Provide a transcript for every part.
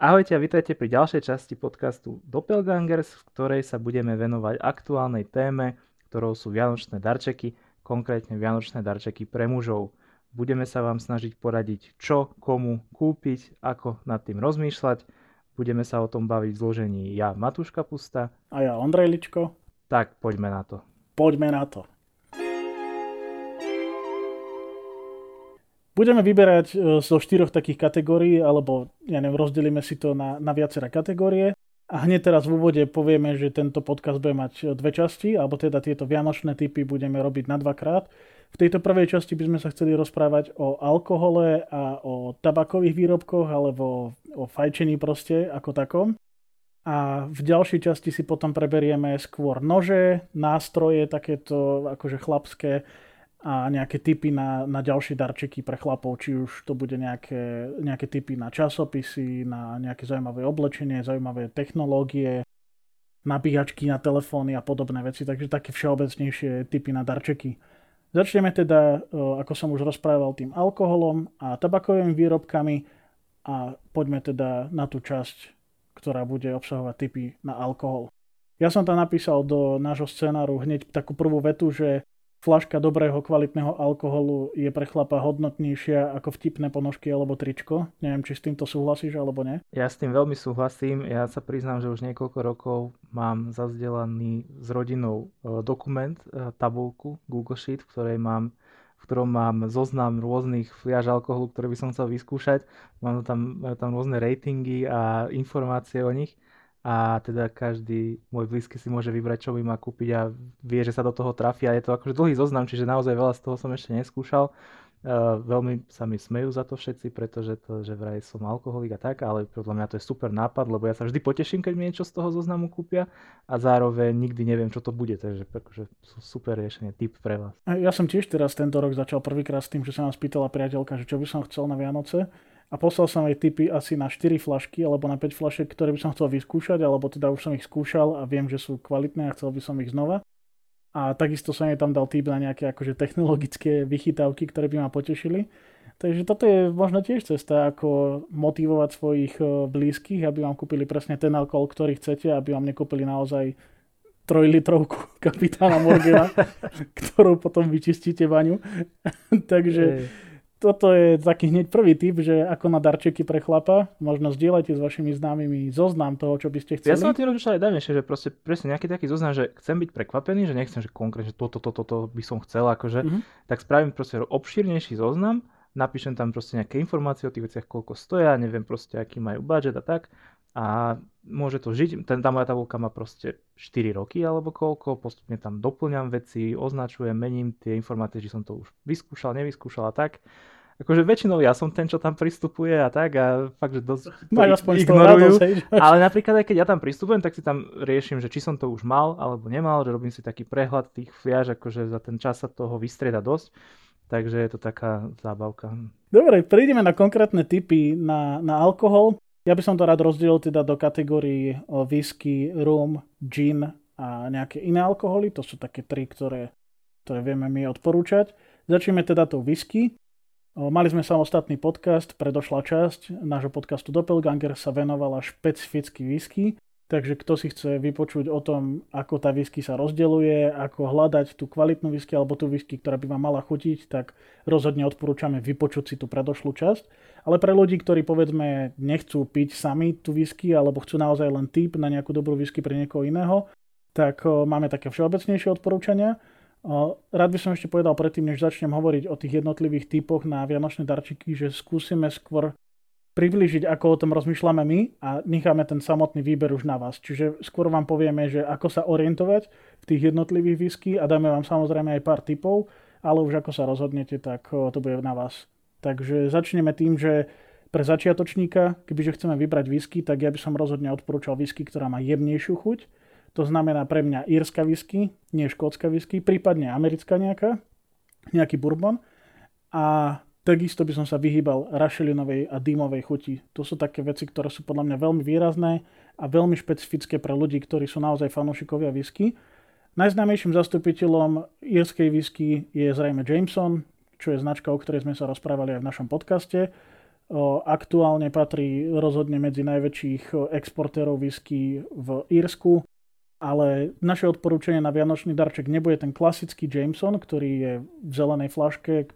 Ahojte a vítajte pri ďalšej časti podcastu Doppelgangers, v ktorej sa budeme venovať aktuálnej téme, ktorou sú Vianočné darčeky, konkrétne Vianočné darčeky pre mužov. Budeme sa vám snažiť poradiť, čo komu kúpiť, ako nad tým rozmýšľať. Budeme sa o tom baviť v zložení ja, Matúš Kapusta. A ja, Ondrej Ličko. Tak, poďme na to. Poďme na to. Budeme vyberať e, zo štyroch takých kategórií, alebo ja neviem, rozdelíme si to na, na viaceré kategórie. A hneď teraz v úvode povieme, že tento podcast bude mať e, dve časti, alebo teda tieto vianočné typy budeme robiť na dvakrát. V tejto prvej časti by sme sa chceli rozprávať o alkohole a o tabakových výrobkoch, alebo o fajčení proste ako takom. A v ďalšej časti si potom preberieme skôr nože, nástroje, takéto akože chlapské, a nejaké typy na, na ďalšie darčeky pre chlapov, či už to bude nejaké, nejaké typy na časopisy, na nejaké zaujímavé oblečenie, zaujímavé technológie, nabíjačky na telefóny a podobné veci, takže také všeobecnejšie typy na darčeky. Začneme teda, ako som už rozprával, tým alkoholom a tabakovými výrobkami a poďme teda na tú časť, ktorá bude obsahovať typy na alkohol. Ja som tam napísal do nášho scenáru hneď takú prvú vetu, že flaška dobrého kvalitného alkoholu je pre chlapa hodnotnejšia ako vtipné ponožky alebo tričko. Neviem, či s týmto súhlasíš alebo nie. Ja s tým veľmi súhlasím. Ja sa priznám, že už niekoľko rokov mám zazdelaný s rodinou e, dokument, e, tabulku Google Sheet, v ktorej mám v ktorom mám zoznam rôznych fliaž alkoholu, ktoré by som chcel vyskúšať. Mám tam, tam rôzne ratingy a informácie o nich a teda každý môj blízky si môže vybrať, čo by má kúpiť a vie, že sa do toho trafí a je to akože dlhý zoznam, čiže naozaj veľa z toho som ešte neskúšal. Uh, veľmi sa mi smejú za to všetci, pretože to, že vraj som alkoholik a tak, ale podľa mňa to je super nápad, lebo ja sa vždy poteším, keď mi niečo z toho zoznamu kúpia a zároveň nikdy neviem, čo to bude, takže akože super riešenie, tip pre vás. Ja som tiež teraz tento rok začal prvýkrát s tým, že sa nám spýtala priateľka, že čo by som chcel na Vianoce a poslal som jej tipy asi na 4 flašky alebo na 5 flašek, ktoré by som chcel vyskúšať, alebo teda už som ich skúšal a viem, že sú kvalitné a chcel by som ich znova. A takisto som jej tam dal tip na nejaké akože technologické vychytávky, ktoré by ma potešili. Takže toto je možno tiež cesta, ako motivovať svojich e, blízkych, aby vám kúpili presne ten alkohol, ktorý chcete, aby vám nekúpili naozaj trojlitrovku kapitána Morgana, ktorú potom vyčistíte vaňu. Takže toto je taký hneď prvý tip, že ako na darčeky pre chlapa, možno zdieľajte s vašimi známymi zoznam toho, čo by ste chceli. Ja som tým rozmýšľal aj dávnejšie, že proste presne nejaký taký zoznam, že chcem byť prekvapený, že nechcem, že konkrétne, že toto, toto, toto by som chcel, akože, mm-hmm. tak spravím proste obšírnejší zoznam, napíšem tam proste nejaké informácie o tých veciach, koľko stoja, neviem proste, aký majú budget a tak a môže to žiť. Ten, tá moja tabulka má proste 4 roky alebo koľko, postupne tam doplňam veci, označujem, mením tie informácie, či som to už vyskúšal, nevyskúšal a tak. Akože väčšinou ja som ten, čo tam pristupuje a tak a fakt, že dosť to aspoň ignorujú. Ale napríklad aj keď ja tam pristupujem, tak si tam riešim, že či som to už mal alebo nemal, že robím si taký prehľad tých fliaž, akože za ten čas sa toho vystrieda dosť. Takže je to taká zábavka. Dobre, prejdeme na konkrétne typy na, na alkohol. Ja by som to rád rozdielil teda do kategórií whisky, rum, gin a nejaké iné alkoholy. To sú také tri, ktoré, ktoré vieme my odporúčať. Začneme teda tou whisky. Mali sme samostatný podcast, predošla časť nášho podcastu Doppelganger sa venovala špecificky whisky, takže kto si chce vypočuť o tom, ako tá whisky sa rozdeluje, ako hľadať tú kvalitnú whisky alebo tú whisky, ktorá by vám mala chutiť, tak rozhodne odporúčame vypočuť si tú predošlú časť. Ale pre ľudí, ktorí povedzme nechcú piť sami tú whisky alebo chcú naozaj len tip na nejakú dobrú whisky pre niekoho iného, tak máme také všeobecnejšie odporúčania. Rád by som ešte povedal predtým, než začnem hovoriť o tých jednotlivých typoch na vianočné darčeky, že skúsime skôr priblížiť, ako o tom rozmýšľame my a necháme ten samotný výber už na vás. Čiže skôr vám povieme, že ako sa orientovať v tých jednotlivých whisky a dáme vám samozrejme aj pár typov, ale už ako sa rozhodnete, tak to bude na vás. Takže začneme tým, že pre začiatočníka, kebyže chceme vybrať whisky, tak ja by som rozhodne odporúčal whisky, ktorá má jemnejšiu chuť. To znamená pre mňa írska whisky, nie škótska whisky, prípadne americká nejaká, nejaký bourbon. A takisto by som sa vyhýbal rašelinovej a dýmovej chuti. To sú také veci, ktoré sú podľa mňa veľmi výrazné a veľmi špecifické pre ľudí, ktorí sú naozaj fanúšikovia whisky. Najznámejším zastupiteľom írskej whisky je zrejme Jameson, čo je značka, o ktorej sme sa rozprávali aj v našom podcaste. Aktuálne patrí rozhodne medzi najväčších exportérov whisky v Írsku, ale naše odporúčanie na vianočný darček nebude ten klasický Jameson, ktorý je v zelenej flaške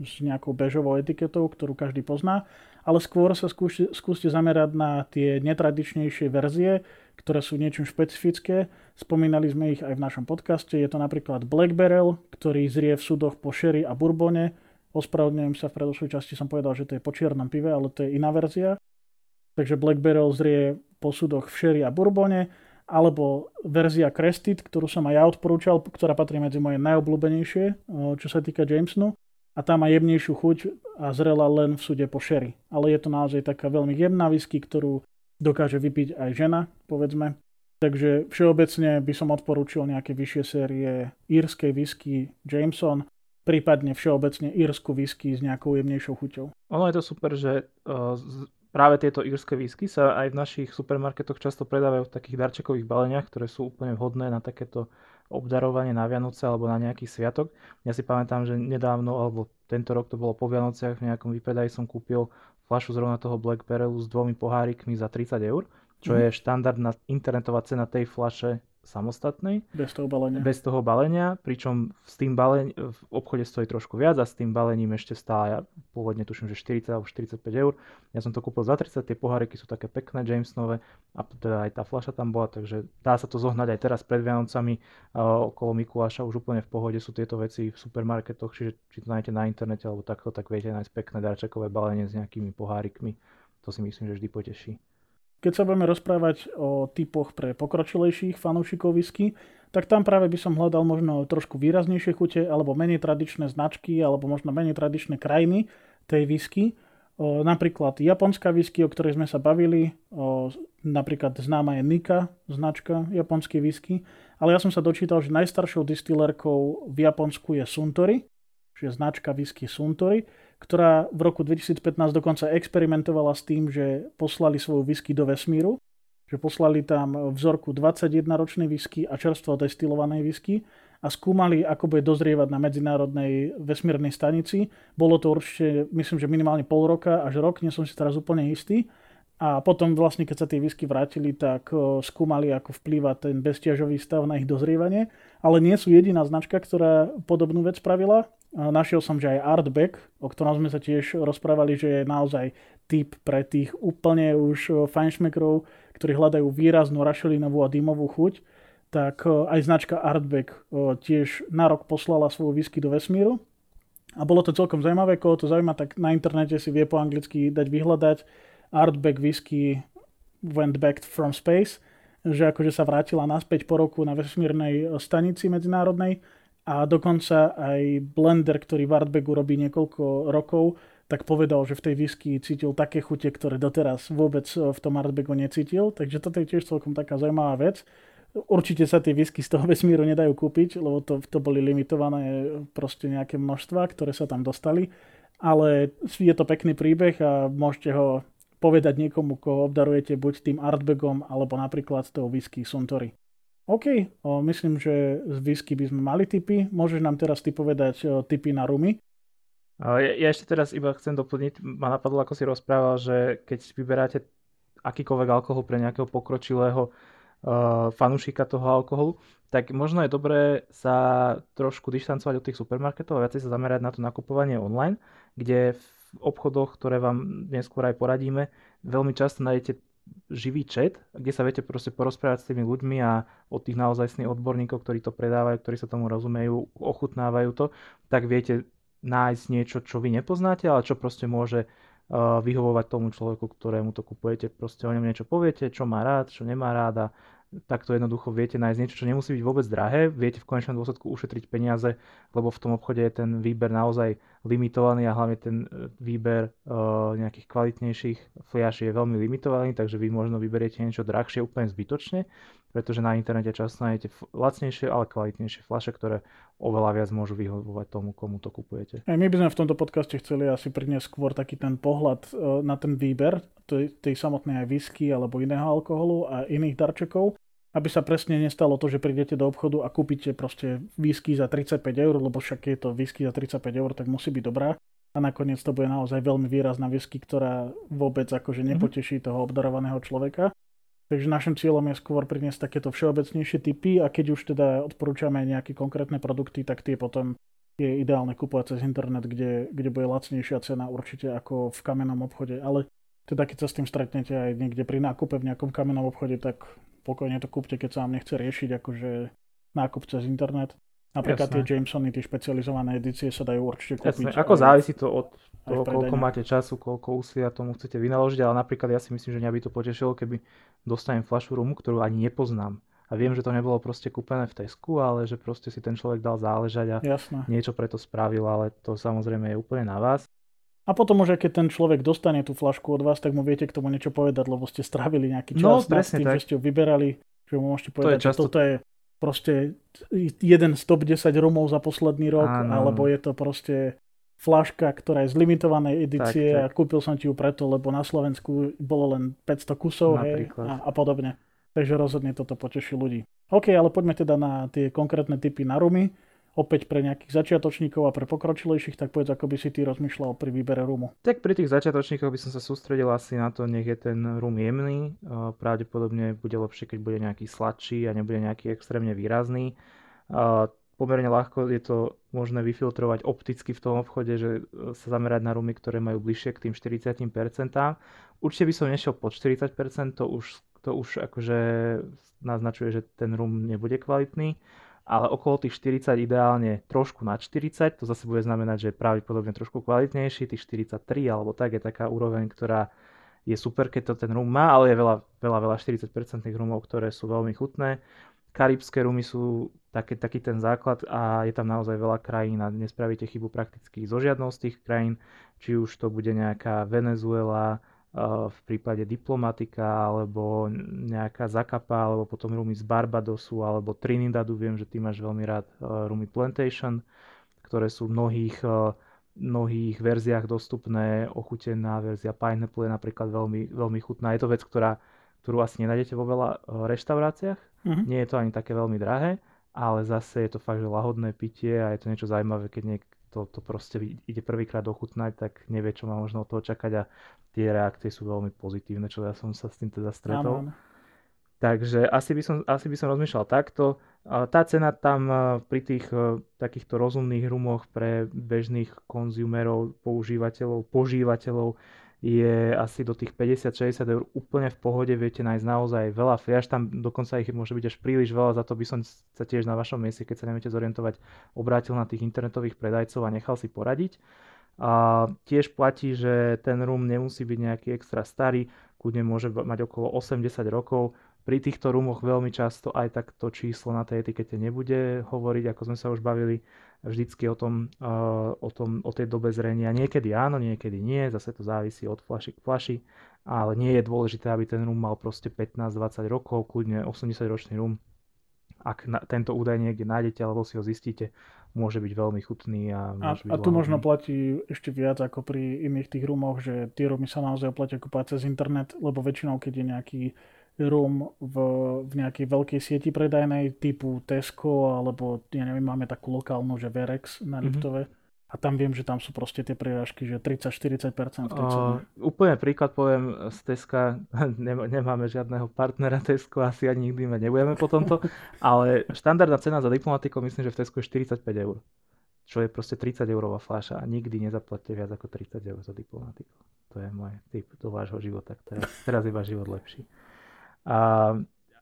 s nejakou bežovou etiketou, ktorú každý pozná, ale skôr sa skúste, skúste zamerať na tie netradičnejšie verzie, ktoré sú niečím špecifické. Spomínali sme ich aj v našom podcaste. Je to napríklad Black Barrel, ktorý zrie v súdoch po sherry a bourbone, Ospravedlňujem sa, v predošlej časti som povedal, že to je po čiernom pive, ale to je iná verzia. Takže Black Barrel zrie po súdoch v sherry a bourbone, alebo verzia Crested, ktorú som aj ja odporúčal, ktorá patrí medzi moje najobľúbenejšie, čo sa týka Jamesonu. A tá má jemnejšiu chuť a zrela len v súde po sherry. Ale je to naozaj taká veľmi jemná whisky, ktorú dokáže vypiť aj žena, povedzme. Takže všeobecne by som odporúčil nejaké vyššie série írskej whisky Jameson prípadne všeobecne írsku whisky s nejakou jemnejšou chuťou. Ono je to super, že uh, práve tieto írske whisky sa aj v našich supermarketoch často predávajú v takých darčekových baleniach, ktoré sú úplne vhodné na takéto obdarovanie na Vianoce alebo na nejaký sviatok. Ja si pamätám, že nedávno, alebo tento rok to bolo po Vianociach, v nejakom výpredaji som kúpil fľašu zrovna toho Black Barrelu s dvomi pohárikmi za 30 eur, čo mm. je štandardná internetová cena tej fľaše samostatnej. Bez toho balenia. Bez toho balenia, pričom s tým baleň, v obchode stojí trošku viac a s tým balením ešte stále, ja pôvodne tuším, že 40 alebo 45 eur. Ja som to kúpil za 30, tie poháriky sú také pekné Jamesonové a teda aj tá fľaša tam bola, takže dá sa to zohnať aj teraz pred Vianocami uh, okolo Mikuláša, už úplne v pohode sú tieto veci v supermarketoch, čiže či to nájdete na internete alebo takto, tak viete nájsť pekné darčekové balenie s nejakými pohárikmi. To si myslím, že vždy poteší. Keď sa budeme rozprávať o typoch pre pokročilejších fanúšikov whisky, tak tam práve by som hľadal možno trošku výraznejšie chute, alebo menej tradičné značky, alebo možno menej tradičné krajiny tej whisky. Napríklad japonská whisky, o ktorej sme sa bavili, napríklad známa je Nika, značka japonský whisky, ale ja som sa dočítal, že najstaršou distilérkou v Japonsku je Suntory, čiže značka whisky Suntory, ktorá v roku 2015 dokonca experimentovala s tým, že poslali svoju whisky do vesmíru, že poslali tam vzorku 21-ročnej whisky a čerstvo destilovanej whisky a skúmali, ako bude dozrievať na medzinárodnej vesmírnej stanici. Bolo to určite, myslím, že minimálne pol roka až rok, nie som si teraz úplne istý. A potom vlastne, keď sa tie whisky vrátili, tak skúmali, ako vplýva ten bezťažový stav na ich dozrievanie. Ale nie sú jediná značka, ktorá podobnú vec spravila. Našiel som, že aj Artback, o ktorom sme sa tiež rozprávali, že je naozaj typ pre tých úplne už fajnšmekrov, ktorí hľadajú výraznú rašelinovú a dymovú chuť, tak aj značka Artback tiež na rok poslala svoju whisky do vesmíru. A bolo to celkom zaujímavé, koho to zaujíma, tak na internete si vie po anglicky dať vyhľadať Artback whisky went back from space, že akože sa vrátila naspäť po roku na vesmírnej stanici medzinárodnej a dokonca aj blender, ktorý v Artbacku robí niekoľko rokov, tak povedal, že v tej whisky cítil také chute, ktoré doteraz vôbec v tom Artbacku necítil. Takže toto je tiež celkom taká zaujímavá vec. Určite sa tie whisky z toho vesmíru nedajú kúpiť, lebo to, to boli limitované proste nejaké množstva, ktoré sa tam dostali. Ale je to pekný príbeh a môžete ho povedať niekomu, koho obdarujete buď tým artbagom, alebo napríklad toho whisky Suntory. OK, o, myslím, že z whisky by sme mali tipy. Môžeš nám teraz ty povedať o, tipy na rumy? Ja, ja ešte teraz iba chcem doplniť, ma napadlo, ako si rozprával, že keď vyberáte akýkoľvek alkohol pre nejakého pokročilého uh, fanúšika toho alkoholu, tak možno je dobré sa trošku dištancovať od tých supermarketov a viacej sa zamerať na to nakupovanie online, kde v obchodoch, ktoré vám neskôr aj poradíme, veľmi často nájdete živý chat, kde sa viete proste porozprávať s tými ľuďmi a od tých naozajstných odborníkov, ktorí to predávajú, ktorí sa tomu rozumejú, ochutnávajú to, tak viete nájsť niečo, čo vy nepoznáte, ale čo proste môže uh, vyhovovať tomu človeku, ktorému to kupujete. Proste o ňom niečo poviete, čo má rád, čo nemá rád a takto jednoducho viete nájsť niečo, čo nemusí byť vôbec drahé, viete v konečnom dôsledku ušetriť peniaze, lebo v tom obchode je ten výber naozaj limitovaný a hlavne ten e, výber uh, nejakých kvalitnejších fliaší je veľmi limitovaný, takže vy možno vyberiete niečo drahšie úplne zbytočne, pretože na internete často nájdete lacnejšie, ale kvalitnejšie fľaše, ktoré oveľa viac môžu vyhovovať tomu, komu to kupujete. Aj my by sme v tomto podcaste chceli asi priniesť skôr taký ten pohľad uh, na ten výber tej, tej samotnej aj whisky alebo iného alkoholu a iných darčekov aby sa presne nestalo to, že prídete do obchodu a kúpite proste whisky za 35 eur, lebo však je to whisky za 35 eur, tak musí byť dobrá. a nakoniec to bude naozaj veľmi výrazná whisky, ktorá vôbec akože mhm. nepoteší toho obdarovaného človeka. Takže našim cieľom je skôr priniesť takéto všeobecnejšie typy a keď už teda odporúčame nejaké konkrétne produkty, tak tie potom je ideálne kúpovať cez internet, kde, kde bude lacnejšia cena určite ako v kamennom obchode. Ale teda keď sa s tým stretnete aj niekde pri nákupe v nejakom kamennom obchode, tak pokojne to kúpte, keď sa vám nechce riešiť akože nákup cez internet. Napríklad Jasné. tie Jamesony, tie špecializované edície sa dajú určite kúpiť. Jasné. Ako závisí to od toho, koľko máte času, koľko úsilia tomu chcete vynaložiť, ale napríklad ja si myslím, že mňa by to potešilo, keby dostanem fľašu rumu, ktorú ani nepoznám. A viem, že to nebolo proste kúpené v Tesku, ale že proste si ten človek dal záležať a Jasné. niečo preto spravil, ale to samozrejme je úplne na vás. A potom už, keď ten človek dostane tú flašku od vás, tak mu viete k tomu niečo povedať, lebo ste strávili nejaký no, čas no, s tým, tak. že ste ju vyberali, že mu môžete povedať, to často... že toto je proste jeden z top 10 rumov za posledný rok, Áno. alebo je to proste flaška, ktorá je z limitovanej edície tak, tak. a kúpil som ti ju preto, lebo na Slovensku bolo len 500 kusov hej, a, a podobne. Takže rozhodne toto poteší ľudí. OK, ale poďme teda na tie konkrétne typy na rumy opäť pre nejakých začiatočníkov a pre pokročilejších, tak povedz, ako by si ty rozmýšľal pri výbere rumu. Tak pri tých začiatočníkoch by som sa sústredil asi na to, nech je ten rum jemný. Pravdepodobne bude lepšie, keď bude nejaký sladší a nebude nejaký extrémne výrazný. Pomerne ľahko je to možné vyfiltrovať opticky v tom obchode, že sa zamerať na rumy, ktoré majú bližšie k tým 40%. Určite by som nešiel pod 40%, to už, to už akože naznačuje, že ten rum nebude kvalitný ale okolo tých 40 ideálne trošku nad 40, to zase bude znamenať, že je pravdepodobne trošku kvalitnejší, tých 43 alebo tak je taká úroveň, ktorá je super, keď to ten rum má, ale je veľa, veľa, veľa 40% rumov, ktoré sú veľmi chutné. Karibské rumy sú také, taký ten základ a je tam naozaj veľa krajín a nespravíte chybu prakticky zo žiadnou z tých krajín, či už to bude nejaká Venezuela, v prípade diplomatika alebo nejaká zakapa alebo potom rumy z Barbadosu alebo Trinidadu. Viem, že ty máš veľmi rád rumy Plantation, ktoré sú v mnohých, mnohých verziách dostupné. Ochutená verzia Pineapple je napríklad veľmi, veľmi chutná. Je to vec, ktorá, ktorú asi nenájdete vo veľa reštauráciách. Mm-hmm. Nie je to ani také veľmi drahé, ale zase je to fakt, že lahodné pitie a je to niečo zaujímavé, keď niek- to, proste ide prvýkrát ochutnať, tak nevie, čo má možno od toho čakať a tie reakcie sú veľmi pozitívne, čo ja som sa s tým teda stretol. Áno. Takže asi by, som, asi by som rozmýšľal takto. Tá cena tam pri tých takýchto rozumných rumoch pre bežných konzumerov, používateľov, požívateľov je asi do tých 50-60 eur úplne v pohode, viete nájsť naozaj veľa fliaž, tam dokonca ich môže byť až príliš veľa, za to by som sa tiež na vašom mieste, keď sa neviete zorientovať, obrátil na tých internetových predajcov a nechal si poradiť. A tiež platí, že ten rum nemusí byť nejaký extra starý, kľudne môže mať okolo 80 rokov. Pri týchto rumoch veľmi často aj tak to číslo na tej etikete nebude hovoriť, ako sme sa už bavili vždycky o, tom, o, tom, o tej dobe zrenia. Niekedy áno, niekedy nie, zase to závisí od flaši k flaši, ale nie je dôležité, aby ten rum mal proste 15-20 rokov, kľudne 80-ročný rum. Ak na, tento údaj niekde nájdete alebo si ho zistíte, môže byť veľmi chutný. A, a, a tu možno platí ešte viac ako pri iných tých rumoch, že tie rumy sa naozaj oplatia kúpať cez internet, lebo väčšinou, keď je nejaký room v, v nejakej veľkej sieti predajnej typu Tesco alebo ja neviem, máme takú lokálnu, že Verex na mhm. Liptove. Mm-hmm. A tam viem, že tam sú proste tie prírážky, že 30-40% v tej uh, Úplne príklad poviem z Teska, nemáme žiadneho partnera Tesco, asi ani nikdy mať nebudeme po tomto, ale štandardná cena za diplomatikou myslím, že v Tesku je 45 eur. Čo je proste 30 eurová fľaša a nikdy nezaplatíte viac ako 30 eur za diplomatiku. To je môj typ do vášho života. Teraz, teraz je váš život lepší. A,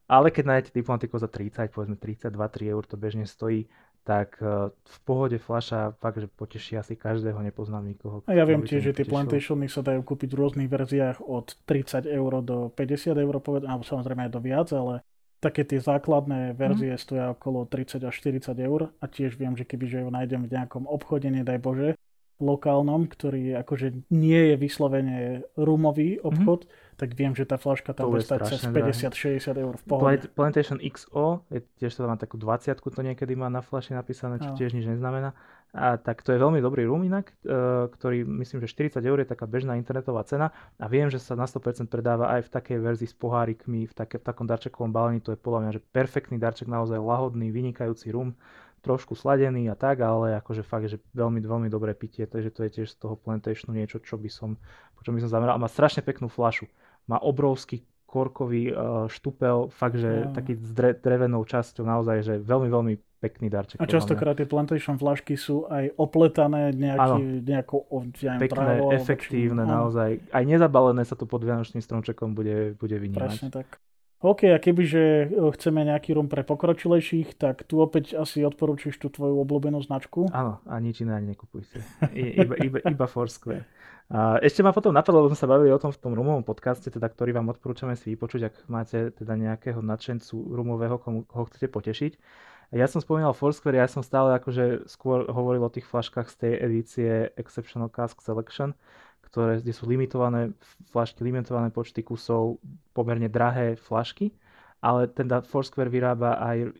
ale keď nájdete diplomatiku za 30, povedzme 32, 3 eur to bežne stojí, tak e, v pohode fľaša fakt, že poteší asi každého, nepoznám nikoho. A ja viem tiež, že tie plantationy sa dajú kúpiť v rôznych verziách od 30 eur do 50 eur, poved- alebo samozrejme aj do viac, ale také tie základné verzie mm. stoja okolo 30 až 40 eur a tiež viem, že keby že ju nájdem v nejakom obchode, nedaj Bože, lokálnom, ktorý akože nie je vyslovene rumový obchod, mm-hmm tak viem, že tá flaška tam bude stať cez 50-60 eur v pohode. Plantation XO, je, tiež to má takú 20 to niekedy má na flaši napísané, čo no. tiež nič neznamená. A tak to je veľmi dobrý rum inak, e, ktorý myslím, že 40 eur je taká bežná internetová cena a viem, že sa na 100% predáva aj v takej verzii s pohárikmi, v, také, v takom darčekovom balení, to je podľa mňa že perfektný darček, naozaj lahodný, vynikajúci rum trošku sladený a tak, ale akože fakt, že veľmi, veľmi dobré pitie, takže to je tiež z toho plantationu niečo, čo by som, po čom by som zameral. A má strašne peknú flašu. Má obrovský korkový uh, štupel, fakt, že no. taký s dre, drevenou časťou, naozaj, že veľmi, veľmi pekný darček. A častokrát tie plantation flašky sú aj opletané nejaký, nejakou ja Pekné, trávou, efektívne, či... naozaj. Aj nezabalené sa to pod Vianočným stromčekom bude, bude vynímať. Presne tak. OK, a kebyže e, chceme nejaký rum pre pokročilejších, tak tu opäť asi odporúčiš tú tvoju obľúbenú značku. Áno, a nič iné ani nekupujte. iba, iba, iba Foursquare. A ešte ma potom napadlo, lebo sme sa bavili o tom v tom rumovom podcaste, teda, ktorý vám odporúčame si vypočuť, ak máte teda nejakého nadšencu rumového, komu, koho chcete potešiť. Ja som spomínal Foursquare, ja som stále akože skôr hovoril o tých flaškách z tej edície Exceptional Cask Selection, ktoré, kde sú limitované flašky, limitované počty kusov, pomerne drahé flašky, ale teda Foursquare vyrába aj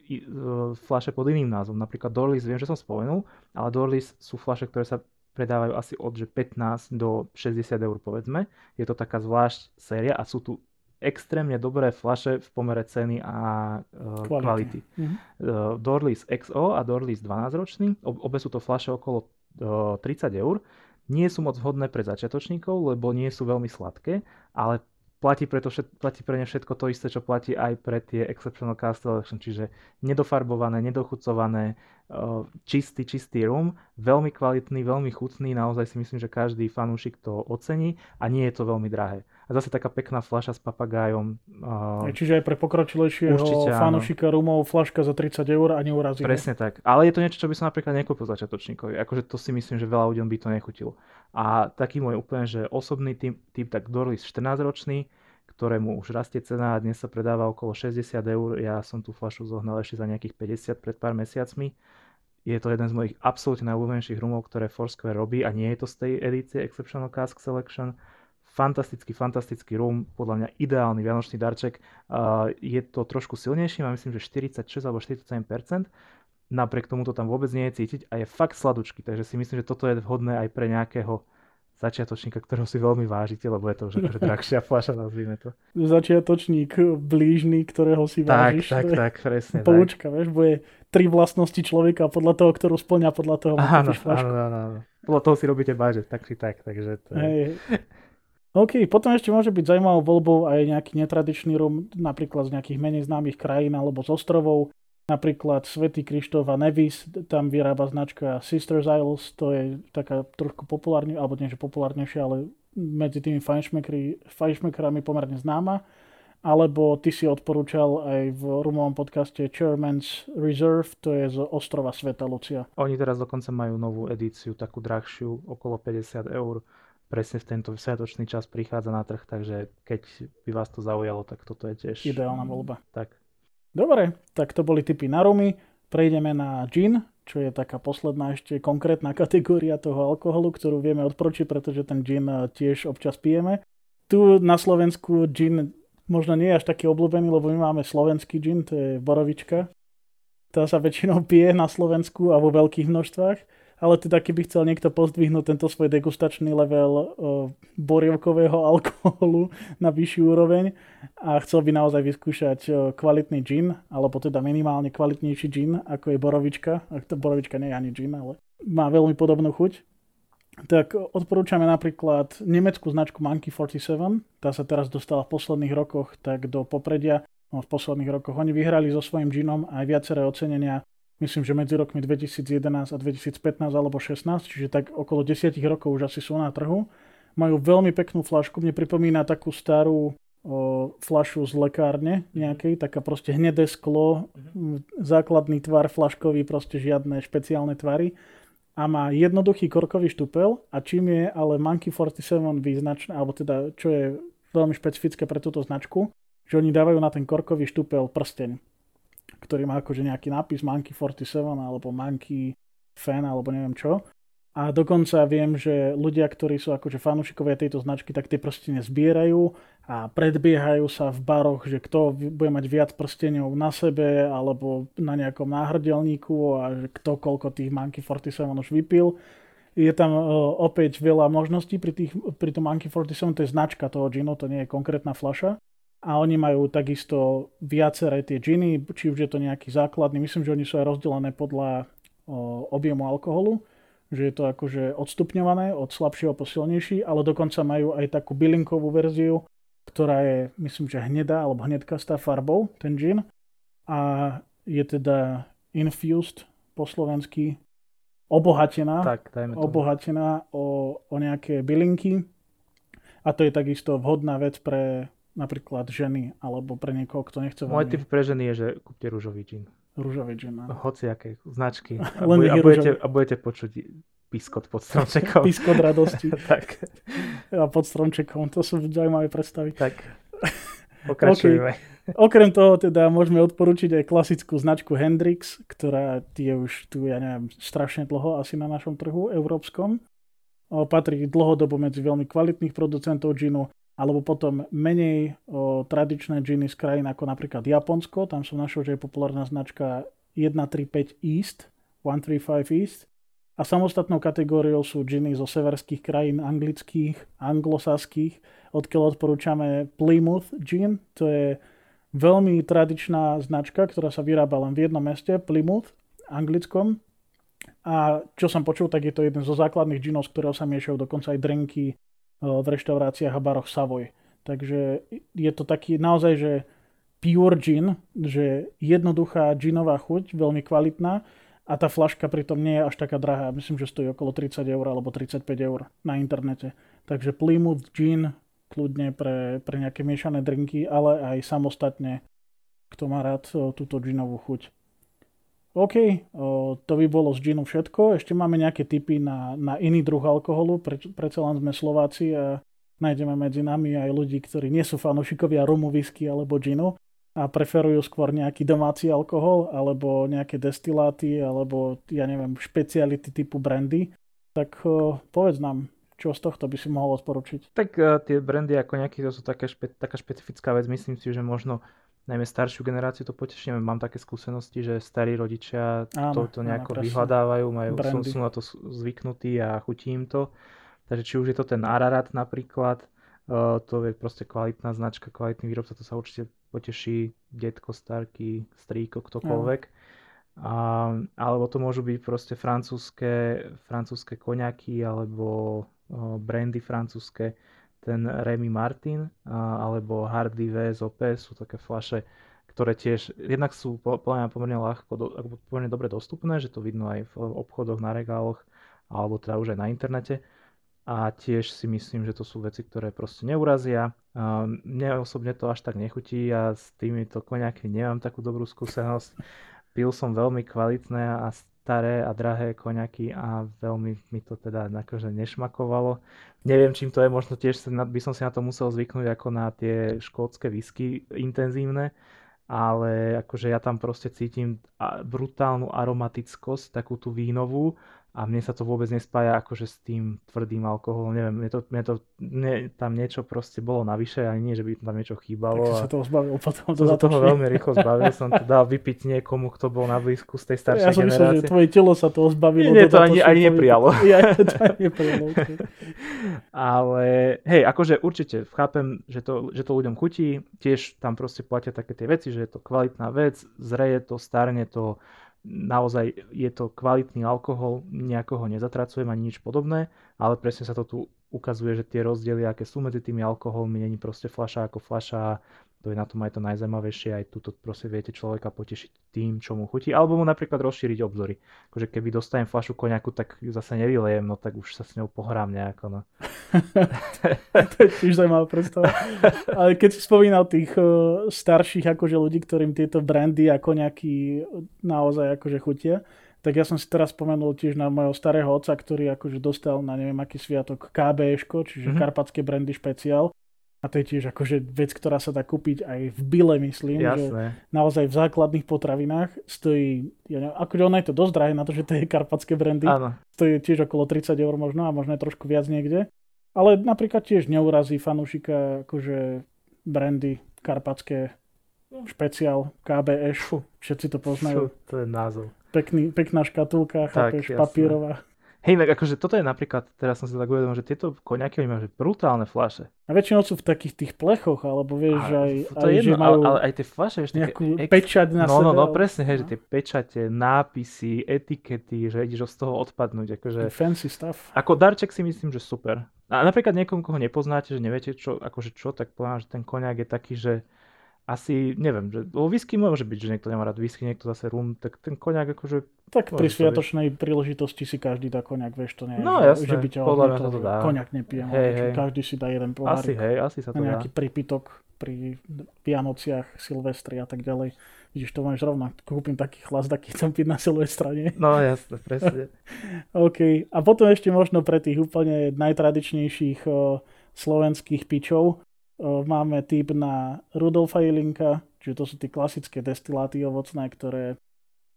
flaše pod iným názvom. Napríklad Dorlis, viem, že som spomenul, ale Dorlis sú flaše, ktoré sa predávajú asi od že 15 do 60 eur povedzme. Je to taká zvlášť séria a sú tu extrémne dobré flaše v pomere ceny a uh, kvality. Mm-hmm. Uh, Dorlis XO a Dorlis 12 ročný, obe sú to flaše okolo uh, 30 eur nie sú moc vhodné pre začiatočníkov, lebo nie sú veľmi sladké, ale platí, preto všet, platí pre ne všetko to isté, čo platí aj pre tie Exceptional Cast Selection, čiže nedofarbované, nedochucované, čistý, čistý rum, veľmi kvalitný, veľmi chutný, naozaj si myslím, že každý fanúšik to ocení a nie je to veľmi drahé. A zase taká pekná fľaša s papagájom. Uh, Čiže aj pre pokročilejšieho fanúšika rumov fľaška za 30 eur a neurazí. Presne tak. Ale je to niečo, čo by som napríklad nekúpil začiatočníkovi. Akože to si myslím, že veľa ľuďom by to nechutilo. A taký môj úplne, že osobný typ, typ tak Dorlis 14 ročný, ktorému už rastie cena a dnes sa predáva okolo 60 eur. Ja som tú fľašu zohnal ešte za nejakých 50 pred pár mesiacmi. Je to jeden z mojich absolútne najobľúbenejších rumov, ktoré Foursquare robí a nie je to z tej edície Exceptional Cask Selection fantastický, fantastický rum, podľa mňa ideálny vianočný darček. Uh, je to trošku silnejší, mám myslím, že 46 alebo 47%, napriek tomu to tam vôbec nie je cítiť a je fakt sladučky, takže si myslím, že toto je vhodné aj pre nejakého začiatočníka, ktorého si veľmi vážite, lebo je to už akože drahšia fľaša, nazvime to. Začiatočník blížny, ktorého si tak, vážiš. Tak, tak, presne. Poučka, tak. vieš, bude tri vlastnosti človeka podľa toho, ktorú splňa, podľa toho áno, áno, áno, áno. Podľa toho si robíte budget, tak či tak, takže to je... Hej. OK, potom ešte môže byť zaujímavou voľbou aj nejaký netradičný rum, napríklad z nejakých menej známych krajín alebo z ostrovov. Napríklad Svetý Krištof a Nevis, tam vyrába značka Sisters Isles, to je taká trošku populárne, alebo nie že populárnejšia, ale medzi tými fajšmekerami pomerne známa. Alebo ty si odporúčal aj v rumovom podcaste Chairman's Reserve, to je z ostrova Sveta Lucia. Oni teraz dokonca majú novú edíciu, takú drahšiu, okolo 50 eur presne v tento sviatočný čas prichádza na trh, takže keď by vás to zaujalo, tak toto je tiež... Ideálna voľba. Tak. Dobre, tak to boli typy na rumy. Prejdeme na gin, čo je taká posledná ešte konkrétna kategória toho alkoholu, ktorú vieme odporúčiť, pretože ten gin eh, tiež občas pijeme. Tu na Slovensku gin možno nie je až taký obľúbený, lebo my máme slovenský gin, to je borovička. Tá sa väčšinou pije na Slovensku a vo veľkých množstvách ale teda keby chcel niekto pozdvihnúť tento svoj degustačný level uh, borievkového alkoholu na vyšší úroveň a chcel by naozaj vyskúšať uh, kvalitný gin, alebo teda minimálne kvalitnejší gin, ako je borovička, ak to borovička nie je ani gin, ale má veľmi podobnú chuť, tak odporúčame napríklad nemeckú značku Monkey 47. Tá sa teraz dostala v posledných rokoch tak do popredia. No, v posledných rokoch oni vyhrali so svojím ginom aj viaceré ocenenia myslím, že medzi rokmi 2011 a 2015 alebo 16, čiže tak okolo 10 rokov už asi sú na trhu. Majú veľmi peknú flašku, mne pripomína takú starú o, flašu z lekárne nejakej, taká proste hnedé sklo, mm, základný tvar flaškový, proste žiadne špeciálne tvary. A má jednoduchý korkový štupel a čím je ale Monkey 47 význačné, alebo teda čo je veľmi špecifické pre túto značku, že oni dávajú na ten korkový štupel prsteň ktorý má akože nejaký nápis Monkey 47 alebo Monkey Fan alebo neviem čo. A dokonca viem, že ľudia, ktorí sú akože fanúšikovia tejto značky, tak tie prstenie zbierajú a predbiehajú sa v baroch, že kto bude mať viac prstenov na sebe alebo na nejakom náhrdelníku a že kto koľko tých Monkey 47 už vypil. Je tam uh, opäť veľa možností pri, tých, pri tom Monkey 47, to je značka toho ginu, to nie je konkrétna fľaša a oni majú takisto viaceré tie džiny, či už je to nejaký základný, myslím, že oni sú aj rozdelené podľa o, objemu alkoholu, že je to akože odstupňované od slabšieho po silnejší, ale dokonca majú aj takú bylinkovú verziu, ktorá je, myslím, že hnedá alebo hnedkastá farbou, ten gin. A je teda infused po slovensky obohatená, tak, obohatená o, o nejaké bylinky. A to je takisto vhodná vec pre napríklad ženy alebo pre niekoho, kto nechce Môj typ pre ženy je, že kúpte rúžový džin. Rúžový džin, áno. Hociaké značky. A, bude, a, budete, a budete počuť piskot pod stromčekom. piskot radosti. tak. A pod stromčekom, to sú zaujímavé predstavy. Tak, pokračujeme. Okay. Okrem toho teda môžeme odporučiť aj klasickú značku Hendrix, ktorá je už tu, ja neviem, strašne dlho asi na našom trhu európskom. Patrí dlhodobo medzi veľmi kvalitných producentov džinu alebo potom menej o, tradičné džiny z krajín ako napríklad Japonsko, tam som našiel, že je populárna značka 135 East, 135 East. A samostatnou kategóriou sú džiny zo severských krajín anglických, anglosaských, odkiaľ odporúčame Plymouth Gin, to je veľmi tradičná značka, ktorá sa vyrába len v jednom meste, Plymouth, anglickom. A čo som počul, tak je to jeden zo základných džinov, z ktorého sa miešajú dokonca aj drinky, v reštauráciách a baroch Savoy. Takže je to taký naozaj, že pure gin, že jednoduchá ginová chuť, veľmi kvalitná a tá flaška pritom nie je až taká drahá. Myslím, že stojí okolo 30 eur alebo 35 eur na internete. Takže Plymouth Gin kľudne pre, pre nejaké miešané drinky, ale aj samostatne, kto má rád túto ginovú chuť. OK, o, to by bolo z ginu všetko. Ešte máme nejaké tipy na, na iný druh alkoholu. Pre, predsa len sme Slováci a nájdeme medzi nami aj ľudí, ktorí nie sú fanúšikovia rumu, whisky alebo ginu a preferujú skôr nejaký domáci alkohol alebo nejaké destiláty alebo ja neviem, špeciality typu brandy. Tak o, povedz nám, čo z tohto by si mohol odporučiť? Tak uh, tie brandy ako nejaký, to sú také špe, taká špecifická vec. Myslím si, že možno najmä staršiu generáciu to potešíme. Mám také skúsenosti, že starí rodičia áno, to, to nejako áno, vyhľadávajú, majú, sú, sú na to zvyknutí a chutí im to. Takže či už je to ten Ararat napríklad, uh, to je proste kvalitná značka, kvalitný výrobca, to sa určite poteší detko, starky, strýko, ktokoľvek. A, alebo to môžu byť proste francúzske, francúzske koňaky alebo uh, brandy francúzske ten Remy Martin alebo Hardy VSOP sú také flaše, ktoré tiež jednak sú podľa mňa pomerne ľahko, pomerne dobre dostupné, že to vidno aj v obchodoch, na regáloch alebo teda už aj na internete. A tiež si myslím, že to sú veci, ktoré proste neurazia. Mne osobne to až tak nechutí a s týmito koňaky nemám takú dobrú skúsenosť. Pil som veľmi kvalitné a staré a drahé koňaky a veľmi mi to teda akože nešmakovalo. Neviem, čím to je, možno tiež by som si na to musel zvyknúť ako na tie škótske whisky intenzívne, ale akože ja tam proste cítim brutálnu aromatickosť, takú tú vínovú a mne sa to vôbec nespája akože s tým tvrdým alkoholom, neviem, mne to, mne to mne tam niečo proste bolo navyše, ani nie, že by tam niečo chýbalo. Tak sa toho zbavil potom. Som sa toho veľmi rýchlo zbavil, som to dal vypiť niekomu, kto bol na blízku z tej staršej ja som generácie. Myslel, že tvoje telo sa toho zbavilo. Nie, to ani, ani neprijalo. Ja, to ani neprijalo. Ale hej, akože určite chápem, že to, že to ľuďom chutí, tiež tam proste platia také tie veci, že je to kvalitná vec, zreje to, starne to, naozaj je to kvalitný alkohol, nejako nezatracujem ani nič podobné, ale presne sa to tu ukazuje, že tie rozdiely, aké sú medzi tými alkoholmi, není proste fľaša ako fľaša, to je na tom aj to najzaujímavejšie, aj tuto proste viete človeka potešiť tým, čo mu chutí, alebo mu napríklad rozšíriť obzory. Akože keby dostanem fľašu koňaku, tak zase nevylejem, no tak už sa s ňou pohrám nejako, no. to je tiež zaujímavá predstava. Ale keď si spomínal tých uh, starších akože ľudí, ktorým tieto brandy ako nejaký naozaj akože chutia, tak ja som si teraz spomenul tiež na mojho starého otca, ktorý akože dostal na neviem aký sviatok KBŠko, čiže mm-hmm. Karpatské brandy špeciál a to je tiež akože vec, ktorá sa dá kúpiť aj v bile, myslím. Jasné. Že naozaj v základných potravinách stojí, ja neviem, akože ono je to dosť drahé na to, že to je karpatské brandy. Áno. Stojí tiež okolo 30 eur možno a možno aj trošku viac niekde. Ale napríklad tiež neurazí fanúšika akože brandy karpatské špeciál KBŠ. Všetci to poznajú. Fú, to je názov. Pekný, pekná škatulka, chápeš, papírová. Hej, tak akože toto je napríklad, teraz som si tak uvedomil, že tieto koniaky oni majú že brutálne flaše. A väčšinou sú v takých tých plechoch, alebo vieš, Ale aj, to aj je že jedno, majú ale, ale aj tie flaše, vieš, nejakú ex- pečať na No, sebe. no, no, ale- presne, hej, že no. tie pečate, nápisy, etikety, že ideš z toho odpadnúť, akože... Fancy stuff. Ako darček si myslím, že super. A napríklad niekomu, koho nepoznáte, že neviete čo, akože čo, tak poviem, že ten koniak je taký, že asi, neviem, že o whisky môže byť, že niekto nemá rád whisky, niekto zase rum, tak ten koniak akože, Tak pri to sviatočnej príležitočnosti si každý dá koniak, vieš, to nie je, No, jasné, že by ťa podľa mňa to že dá. Koniak nepijem, Hej, hej. každý si dá jeden asi pohárik hej, asi sa to na dá. nejaký prípitok pri Vianociach, Silvestri a tak ďalej. Vidíš, to máš rovno, kúpim taký chlas, taký chcem piť na Silvestra, nie? No jasne, presne. OK. A potom ešte možno pre tých úplne najtradičnejších o, slovenských pičov máme typ na Rudolfa Jelinka, čiže to sú tie klasické destiláty ovocné, ktoré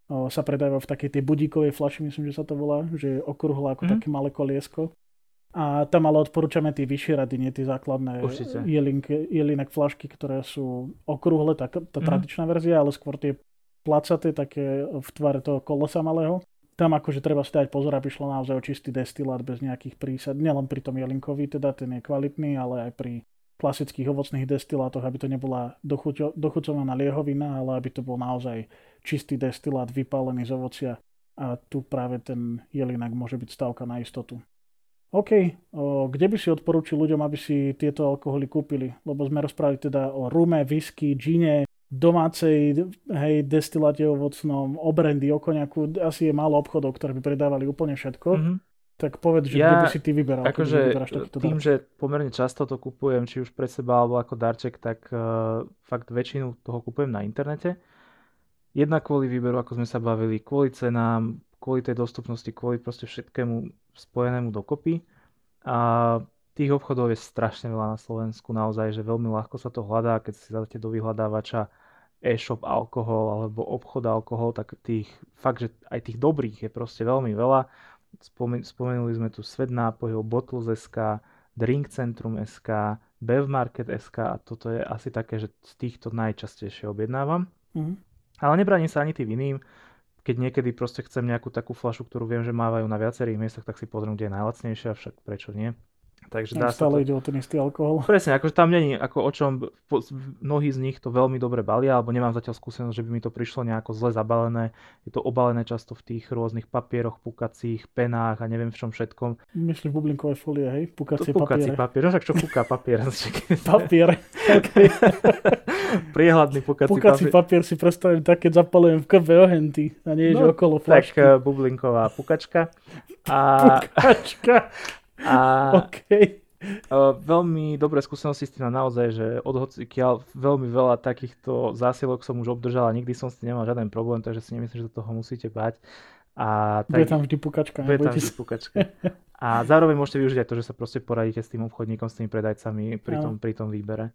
sa predávajú v takej tej budíkovej flaši, myslím, že sa to volá, že je okrúhle ako Mhm. také malé koliesko. A tam ale odporúčame tie vyššie rady, nie tie základné Určite. jelink, jelinek flašky, ktoré sú okrúhle, tá, tá Mhm. tradičná verzia, ale skôr tie placaté, také v tvare toho kolesa malého. Tam akože treba si dať pozor, aby šlo naozaj o čistý destilát bez nejakých prísad. Nielen pri tom jelinkovi, teda ten je kvalitný, ale aj pri klasických ovocných destilátoch, aby to nebola dochuťo, dochucovaná liehovina, ale aby to bol naozaj čistý destilát vypálený z ovocia. A tu práve ten jelinak môže byť stavka na istotu. OK, o, kde by si odporúčil ľuďom, aby si tieto alkoholy kúpili? Lebo sme rozprávali teda o rume, whisky, džine, domácej hej, destiláte ovocnom, o brandy, o koniaku. Asi je málo obchodov, ktoré by predávali úplne všetko. Mhm. Tak povedz, že Ja- kde by si ty vyberal, Akože tým, darček. že pomerne často to kupujem, či už pre seba alebo ako darček, tak uh, fakt väčšinu toho kupujem na internete. Jednak kvôli výberu, ako sme sa bavili, kvôli cenám, kvôli tej dostupnosti, kvôli proste všetkému spojenému dokopy. A tých obchodov je strašne veľa na Slovensku, naozaj, že veľmi ľahko sa to hľadá, keď si dáte do vyhľadávača e-shop alkohol alebo obchod alkohol, tak tých, fakt, že aj tých dobrých je proste veľmi veľa. Spomen- spomenuli sme tu Svet nápojov, Bottles.sk, Drink Centrum SK, Bevmarket SK a toto je asi také, že z týchto najčastejšie objednávam. Mhm. Ale nebraním sa ani tým iným. Keď niekedy proste chcem nejakú takú flašu, ktorú viem, že mávajú na viacerých miestach, tak si pozriem, kde je najlacnejšia, však prečo nie. Takže dá Ak sa to... stále ide o ten istý alkohol. Presne, akože tam není, ako o čom, po, mnohí z nich to veľmi dobre balia, alebo nemám zatiaľ skúsenosť, že by mi to prišlo nejako zle zabalené. Je to obalené často v tých rôznych papieroch, pukacích, penách a neviem v čom všetkom. Myslím v bublinkovej folie, hej? To Pukacie pukací papiere. papier, no však čo puká papier. Papier. Priehľadný pukací, Pukací papier. papier si predstavím tak, keď zapalujem v krbe ohenty a nie, že No, okolo Tak flašky. eh, bublinková pukačka. A, Pukačka. A OK. Uh, veľmi dobré skúsenosti s tým naozaj, že od hocikiaľ veľmi veľa takýchto zásilok som už obdržal a nikdy som s tým nemal žiaden problém, takže si nemyslím, že do toho musíte bať. A Bude tak, tam vždy pukačka, bude tam vždy pukačka. A zároveň môžete využiť aj to, že sa proste poradíte s tým obchodníkom, s tými predajcami pri tom, pri tom výbere.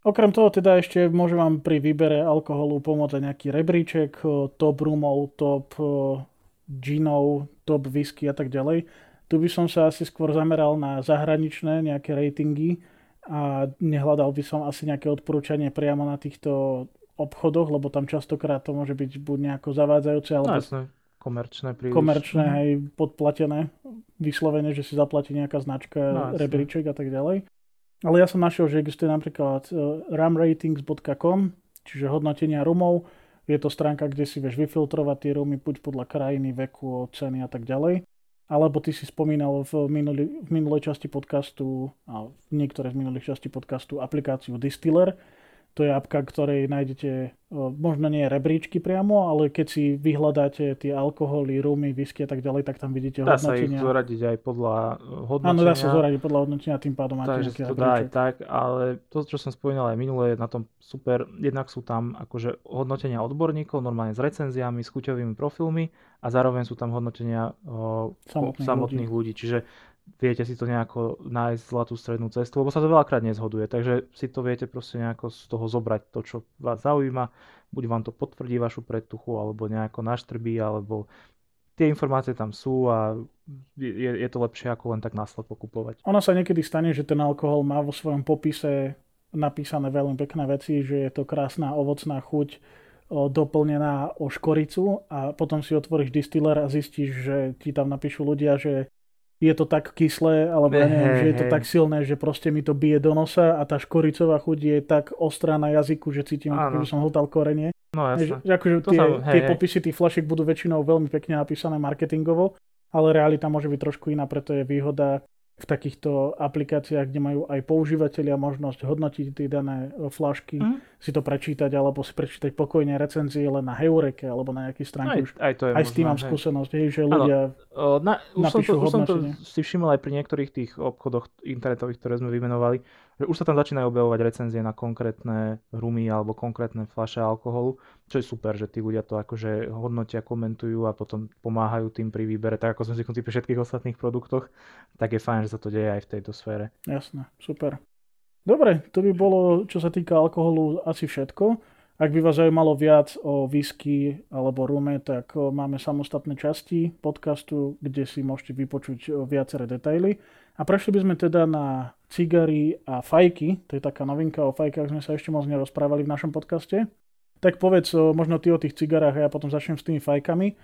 Okrem toho teda ešte môžem vám pri výbere alkoholu pomôcť aj nejaký rebríček, o, top rumov, top o, ginov, top whisky a tak ďalej. Tu by som sa asi skôr zameral na zahraničné nejaké ratingy a nehľadal by som asi nejaké odporúčanie priamo na týchto obchodoch, lebo tam častokrát to môže byť buď nejako zavádzajúce, No alebo jasné, komerčné príliš. komerčné, Mhm. aj podplatené, vyslovene, že si zaplatí nejaká značka, No, rebríček a tak ďalej. Ale ja som našiel, že existuje napríklad uh, rumratings.com, čiže hodnotenia rumov. Je to stránka, kde si vieš vyfiltrovať tie rumy buď podľa krajiny, veku, ceny a tak ďalej. Alebo ty si spomínal v, minulý, v minulej časti podcastu, a niektoré z minulých časti podcastu, aplikáciu Distiller. To je apka, ktorej nájdete, možno nie rebríčky priamo, ale keď si vyhľadáte tie alkoholy, rumy, whisky a tak ďalej, tak tam vidíte Dá sa ich hodnotenia. zoradiť aj podľa hodnotenia. Áno, dá sa zoradiť podľa hodnotenia, tým pádom máte Takže to dá aj tak, ale to, čo som spomínal aj minule, je na tom super. Jednak sú tam akože hodnotenia odborníkov, normálne s recenziami, s chuťovými profilmi a zároveň sú tam hodnotenia o, Samotných samotných ľudí. Čiže viete si to nejako nájsť zlatú strednú cestu, lebo sa to veľakrát nezhoduje. Takže si to viete proste nejako z toho zobrať to, čo vás zaujíma. Buď vám to potvrdí vašu predtuchu, alebo nejako naštrbí, alebo tie informácie tam sú a je, je to lepšie ako len tak následpo kupovať. Ono sa niekedy stane, že ten alkohol má vo svojom popise napísané veľmi pekné veci, že je to krásna ovocná chuť doplnená o škoricu a potom si otvoríš distiller a zistíš, že ti tam napíšu ľudia, že je to tak kyslé, alebo ja neviem, že je to tak silné, že proste mi to bije do nosa a tá škoricová chuť je tak ostrá na jazyku, že cítim, ako by som hltal korenie. No jasne. Že, akože tie, sa, hej, tie popisy tých flašiek budú väčšinou veľmi pekne napísané marketingovo, ale realita môže byť trošku iná, preto je výhoda v takýchto aplikáciách, kde majú aj používateľia možnosť hodnotiť tie dané e, flašky, mm. Si to prečítať, alebo si prečítať pokojne recenzie len na Heureke alebo na nejaký stránke. Aj, aj, to je aj možná, s tým mám hej. skúsenosť, hej, že ľudia ano, na, už som to, už som to si všimol aj pri niektorých tých obchodoch internetových, ktoré sme vymenovali, že už sa tam začínajú objavovať recenzie na konkrétne rumy alebo konkrétne fľaše alkoholu, čo je super, že tí ľudia to akože hodnotia, komentujú a potom pomáhajú tým pri výbere, tak ako som si pri všetkých ostatných produktoch, tak je fajn, že sa to deje aj v tejto sfére. Jasné, super. Dobre, to by bolo, čo sa týka alkoholu, asi všetko. Ak by vás zaujímalo viac o whisky alebo rume, tak máme samostatné časti podcastu, kde si môžete vypočuť viaceré detaily. A prešli by sme teda na cigary a fajky. To je taká novinka, o fajkách sme sa ešte moc nerozprávali v našom podcaste. Tak povedz možno ty o tých cigarách a ja potom začnem s tými fajkami.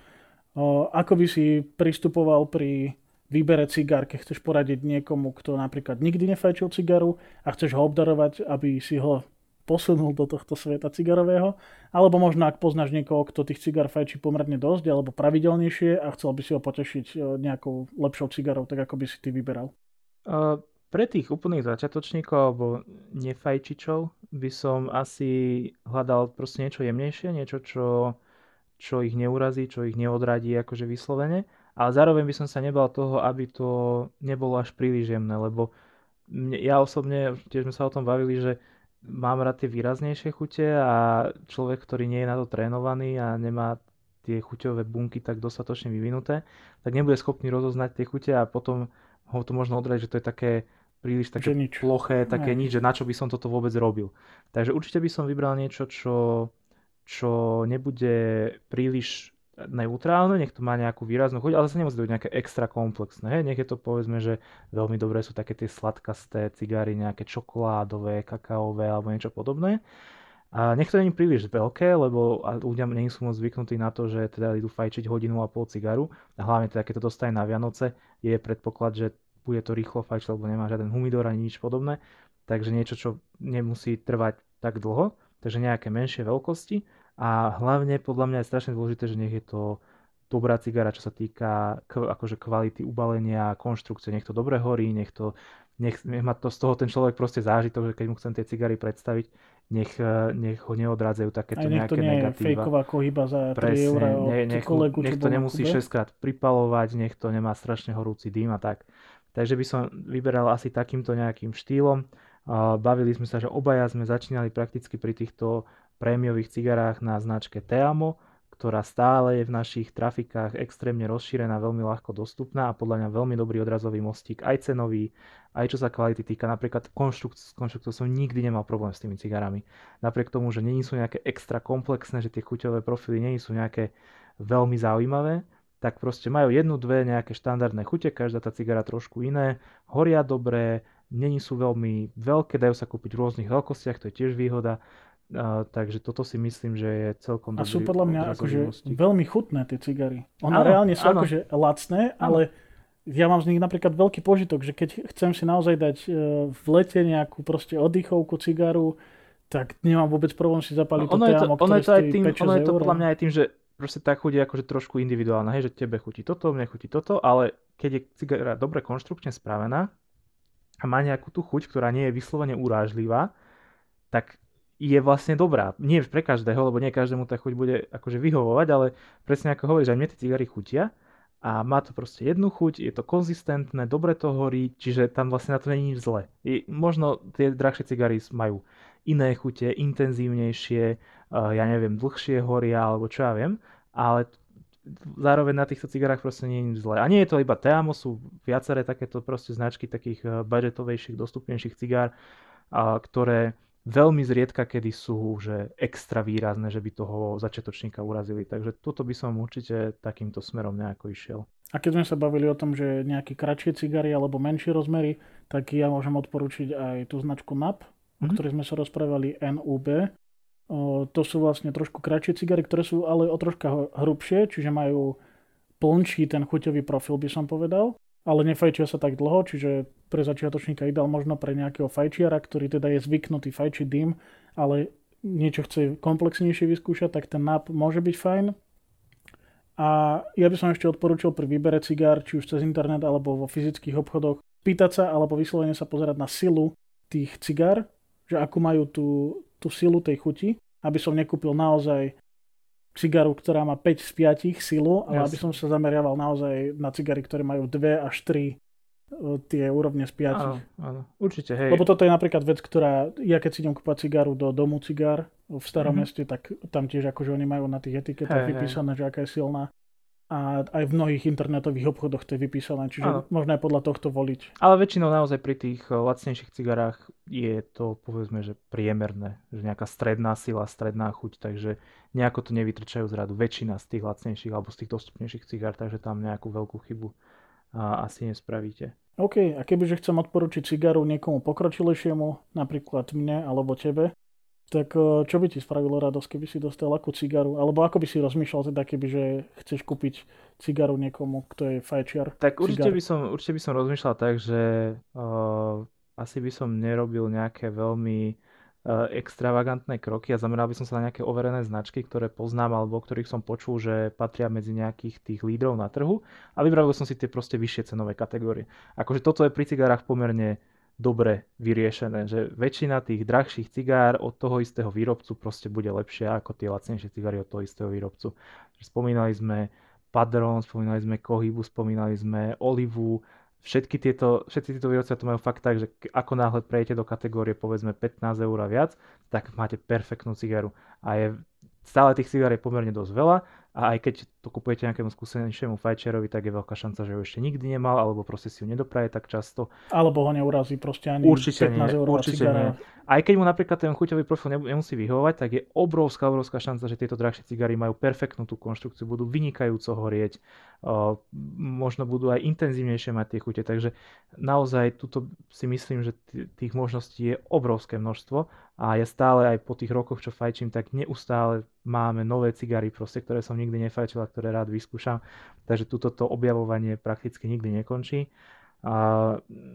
Ako by si pristupoval pri výbere cigár, keď chceš poradiť niekomu, kto napríklad nikdy nefajčil cigaru a chceš ho obdarovať, aby si ho posunul do tohto sveta cigarového, alebo možno ak poznáš niekoho, kto tých cigár fajčí pomerne dosť, alebo pravidelnejšie a chcel by si ho potešiť nejakou lepšou cigarou, tak ako by si ty vyberal. Uh, pre tých úplných začiatočníkov alebo nefajčičov by som asi hľadal proste niečo jemnejšie, niečo, čo, čo ich neurazí, čo ich neodradí akože vyslovene, ale zároveň by som sa nebal toho, aby to nebolo až príliš jemné, lebo mne, ja osobne, tiež sme sa o tom bavili, že mám rád tie výraznejšie chute a človek, ktorý nie je na to trénovaný a nemá tie chuťové bunky tak dostatočne vyvinuté, tak nebude schopný rozoznať tie chute a potom ho to možno odrať, že to je také príliš také nič. ploché, také ne. nič, že na čo by som toto vôbec robil. Takže určite by som vybral niečo, čo, čo nebude príliš neutrálne, nech to má nejakú výraznú chuť, ale sa nemusí to byť nejaké extra komplexné. Hej? Nech je to povedzme, že veľmi dobré sú také tie sladkasté cigary, nejaké čokoládové, kakaové alebo niečo podobné. A nech to není príliš veľké, lebo ľudia nie sú moc zvyknutí na to, že teda idú fajčiť hodinu a pol cigaru. A hlavne teda, keď to dostane na Vianoce, je predpoklad, že bude to rýchlo fajčiť, lebo nemá žiaden humidor ani nič podobné. Takže niečo, čo nemusí trvať tak dlho. Takže nejaké menšie veľkosti. A hlavne podľa mňa je strašne dôležité, že nech je to dobrá cigara, čo sa týka akože kvality ubalenia, konštrukcie, nech to dobre horí, nech to nech, nech má to z toho ten človek proste zážitok, že keď mu chcem tie cigary predstaviť, nech, eh, nech ho neodrádzajú takéto nejaké to nie negatíva. fejková kohyba za 3 eurá ne, nech, kolegu, nech to nemusí 6 krát pripalovať, nech to nemá strašne horúci dým a tak. Takže by som vyberal asi takýmto nejakým štýlom. Bavili sme sa, že obaja sme začínali prakticky pri týchto prémiových cigarách na značke Teamo ktorá stále je v našich trafikách extrémne rozšírená, veľmi ľahko dostupná a podľa mňa veľmi dobrý odrazový mostík, aj cenový, aj čo sa kvality týka. Napríklad konštrukt, konštrukciou som nikdy nemal problém s tými cigarami. Napriek tomu, že není sú nejaké extra komplexné, že tie chuťové profily nie sú nejaké veľmi zaujímavé, tak proste majú jednu, dve nejaké štandardné chute, každá tá cigara trošku iné, horia dobre, není sú veľmi veľké, dajú sa kúpiť v rôznych veľkostiach, to je tiež výhoda a, takže toto si myslím, že je celkom dobrý A sú podľa mňa akože veľmi chutné tie cigary. Ona reálne sú áno. akože lacné, áno. ale ja mám z nich napríklad veľký požitok, že keď chcem si naozaj dať e, v lete nejakú proste oddychovku cigaru, tak nemám vôbec problém si zapaliť no, ono to téamo, ono je to, aj tým, ono je to podľa mňa aj tým, že proste tá chuť je akože trošku individuálna, hej, že tebe chutí toto, mne chutí toto, ale keď je cigara dobre konštrukčne spravená a má nejakú tú chuť, ktorá nie je vyslovene urážlivá, tak je vlastne dobrá. Nie pre každého, lebo nie každému tá chuť bude akože vyhovovať, ale presne ako hovoríš, aj mne tie cigary chutia a má to proste jednu chuť, je to konzistentné, dobre to horí, čiže tam vlastne na to není nič zle. I možno tie drahšie cigary majú iné chute, intenzívnejšie, uh, ja neviem, dlhšie horia, alebo čo ja viem, ale zároveň na týchto cigarách proste nie je nič zlé. A nie je to iba Teamo, sú viaceré takéto proste značky takých eh, budgetovejších, dostupnejších cigár, ktoré veľmi zriedka, kedy sú že extra výrazné, že by toho začiatočníka urazili. Takže toto by som určite takýmto smerom nejako išiel. A keď sme sa bavili o tom, že nejaké kratšie cigary alebo menšie rozmery, tak ja môžem odporučiť aj tú značku NAP, mm-hmm. o mhm. ktorej sme sa rozprávali NUB. O, to sú vlastne trošku kratšie cigary, ktoré sú ale o troška hrubšie, čiže majú plnší ten chuťový profil, by som povedal. Ale nefajčia sa tak dlho, čiže pre začiatočníka ideál možno pre nejakého fajčiara, ktorý teda je zvyknutý fajčiť dým, ale niečo chce komplexnejšie vyskúšať, tak ten nap môže byť fajn. A ja by som ešte odporúčil pri výbere cigár, či už cez internet alebo vo fyzických obchodoch, pýtať sa alebo vyslovene sa pozerať na silu tých cigár, že akú majú tú, tú silu tej chuti, aby som nekúpil naozaj cigaru, ktorá má 5 z 5 silu, ale yes. aby som sa zameriaval naozaj na cigary, ktoré majú 2 až 3 tie úrovne z 5. Áno, áno, určite, hej. Lebo toto je napríklad vec, ktorá, ja keď si idem kúpať cigaru do domu cigár v starom mm-hmm. meste, tak tam tiež akože oni majú na tých etiketách hey, vypísané, hey. že aká je silná. A aj v mnohých internetových obchodoch to je vypísané, čiže áno. možno aj podľa tohto voliť. Ale väčšinou naozaj pri tých eh, lacnejších cigarách je to povedzme, že priemerné, že nejaká stredná sila, stredná chuť, takže nejako to nevytrčajú z radu. Väčšina z tých lacnejších alebo z tých dostupnejších cigár, takže tam nejakú veľkú chybu a asi nespravíte. OK, a kebyže chcem odporučiť cigaru niekomu pokročilejšiemu, napríklad mne alebo tebe, tak eh, čo by ti spravilo radosť, keby si dostal akú cigaru? Alebo ako by si rozmýšľal teda, kebyže chceš kúpiť cigaru niekomu, kto je fajčiar? Tak určite by, som, určite by som rozmýšľal tak, že uh, asi by som nerobil nejaké veľmi Eh, extravagantné kroky a zameral by som sa na nejaké overené značky, ktoré poznám alebo ktorých som počul, že patria medzi nejakých tých lídrov na trhu a vybral som si tie proste vyššie cenové kategórie. Akože toto je pri cigárach pomerne dobre vyriešené, že väčšina tých drahších cigár od toho istého výrobcu proste bude lepšia ako tie lacnejšie cigary od toho istého výrobcu. Spomínali sme Padron, spomínali sme Kohibu, spomínali sme Olivu, všetky tieto, všetci tieto výrobcovia to majú fakt tak, že ako náhle prejete do kategórie povedzme 15 eur a viac, tak máte perfektnú cigaru. A je, stále tých cigár je pomerne dosť veľa a aj keď to kupujete nejakému skúsenejšiemu fajčerovi, tak je veľká šanca, že ho ešte nikdy nemal, alebo proste si ho nedopraje tak často. Alebo ho neurazí proste ani určite 15 nie, určite cigara. nie. Aj keď mu napríklad ten chuťový profil nemusí vyhovovať, tak je obrovská, obrovská šanca, že tieto drahšie cigary majú perfektnú tú konštrukciu, budú vynikajúco horieť, možno budú aj intenzívnejšie mať tie chute, takže naozaj tuto si myslím, že tých možností je obrovské množstvo a ja stále aj po tých rokoch, čo fajčím, tak neustále máme nové cigary, proste, ktoré som nikdy nefajčil a ktoré rád vyskúšam. Takže túto to objavovanie prakticky nikdy nekončí. A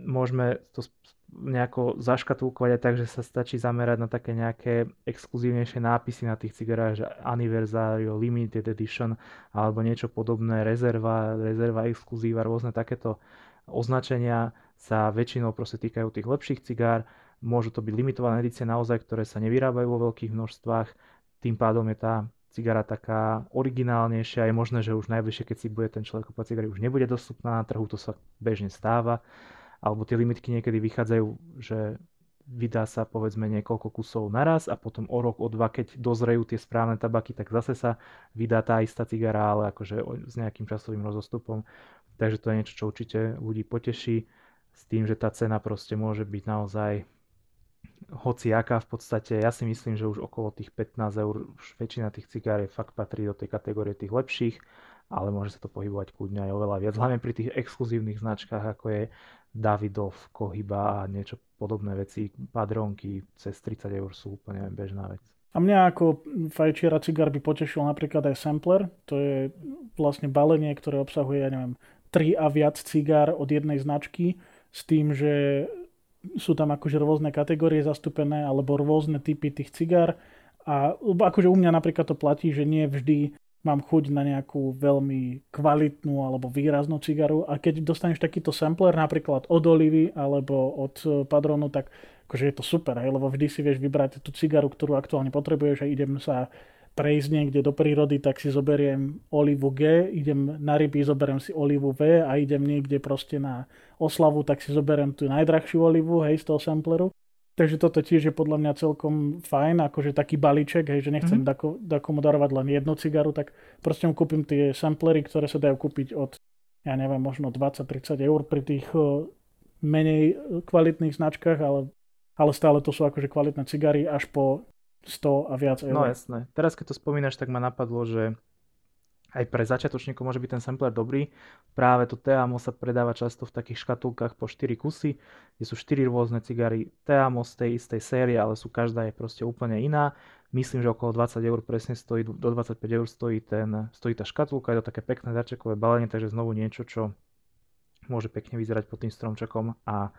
môžeme to nejako zaškatulkovať aj tak, že sa stačí zamerať na také nejaké exkluzívnejšie nápisy na tých cigarách, že Anniversario, Limited Edition alebo niečo podobné, rezerva, rezerva exkluzíva, rôzne takéto označenia sa väčšinou proste týkajú tých lepších cigár. Môžu to byť limitované edície naozaj, ktoré sa nevyrábajú vo veľkých množstvách, tým pádom je tá cigara taká originálnejšia. Je možné, že už najbližšie, keď si bude ten človek kúpať cigary, už nebude dostupná na trhu, to sa bežne stáva. Alebo tie limitky niekedy vychádzajú, že vydá sa povedzme niekoľko kusov naraz a potom o rok, o dva, keď dozrejú tie správne tabaky, tak zase sa vydá tá istá cigara, ale akože s nejakým časovým rozostupom. Takže to je niečo, čo určite ľudí poteší s tým, že tá cena proste môže byť naozaj hoci aká v podstate, ja si myslím, že už okolo tých 15 eur, už väčšina tých cigáriek fakt patrí do tej kategórie tých lepších, ale môže sa to pohybovať kľudne aj oveľa viac, hlavne pri tých exkluzívnych značkách, ako je Davidov, Kohyba a niečo podobné veci, padronky cez 30 eur sú úplne bežná vec. A mňa ako fajčiara cigár by potešil napríklad aj sampler, to je vlastne balenie, ktoré obsahuje, ja neviem, 3 a viac cigár od jednej značky, s tým, že sú tam akože rôzne kategórie zastúpené alebo rôzne typy tých cigár. A akože u mňa napríklad to platí, že nie vždy mám chuť na nejakú veľmi kvalitnú alebo výraznú cigaru. A keď dostaneš takýto sampler napríklad od Olivy alebo od eh, Padronu, tak akože je to super, hej, lebo vždy si vieš vybrať tú cigaru, ktorú aktuálne potrebuješ a idem sa prejsť niekde do prírody, tak si zoberiem olivu G, idem na ryby, zoberiem si olivu V a idem niekde proste na oslavu, tak si zoberiem tú najdrahšiu olivu, hej, z toho sampleru. Takže toto tiež je podľa mňa celkom fajn, akože taký balíček, hej, že nechcem mm-hmm. dakomu darovať len jednu cigaru, tak proste mu kúpim tie samplery, ktoré sa dajú kúpiť od, ja neviem, možno 20-30 eur pri tých menej kvalitných značkách, ale, ale stále to sú akože kvalitné cigary až po 100 a viac eur. No jasné. Teraz keď to spomínaš, tak ma napadlo, že aj pre začiatočníkov môže byť ten sampler dobrý. Práve to Teamo sa predáva často v takých škatulkách po 4 kusy, kde sú 4 rôzne cigary Teamo z tej istej série, ale sú každá je proste úplne iná. myslím, že okolo 20 eur presne stojí, do 25 eur stojí, ten, stojí tá škatulka, je to také pekné darčekové balenie, takže znovu niečo, čo môže pekne vyzerať pod tým stromčekom a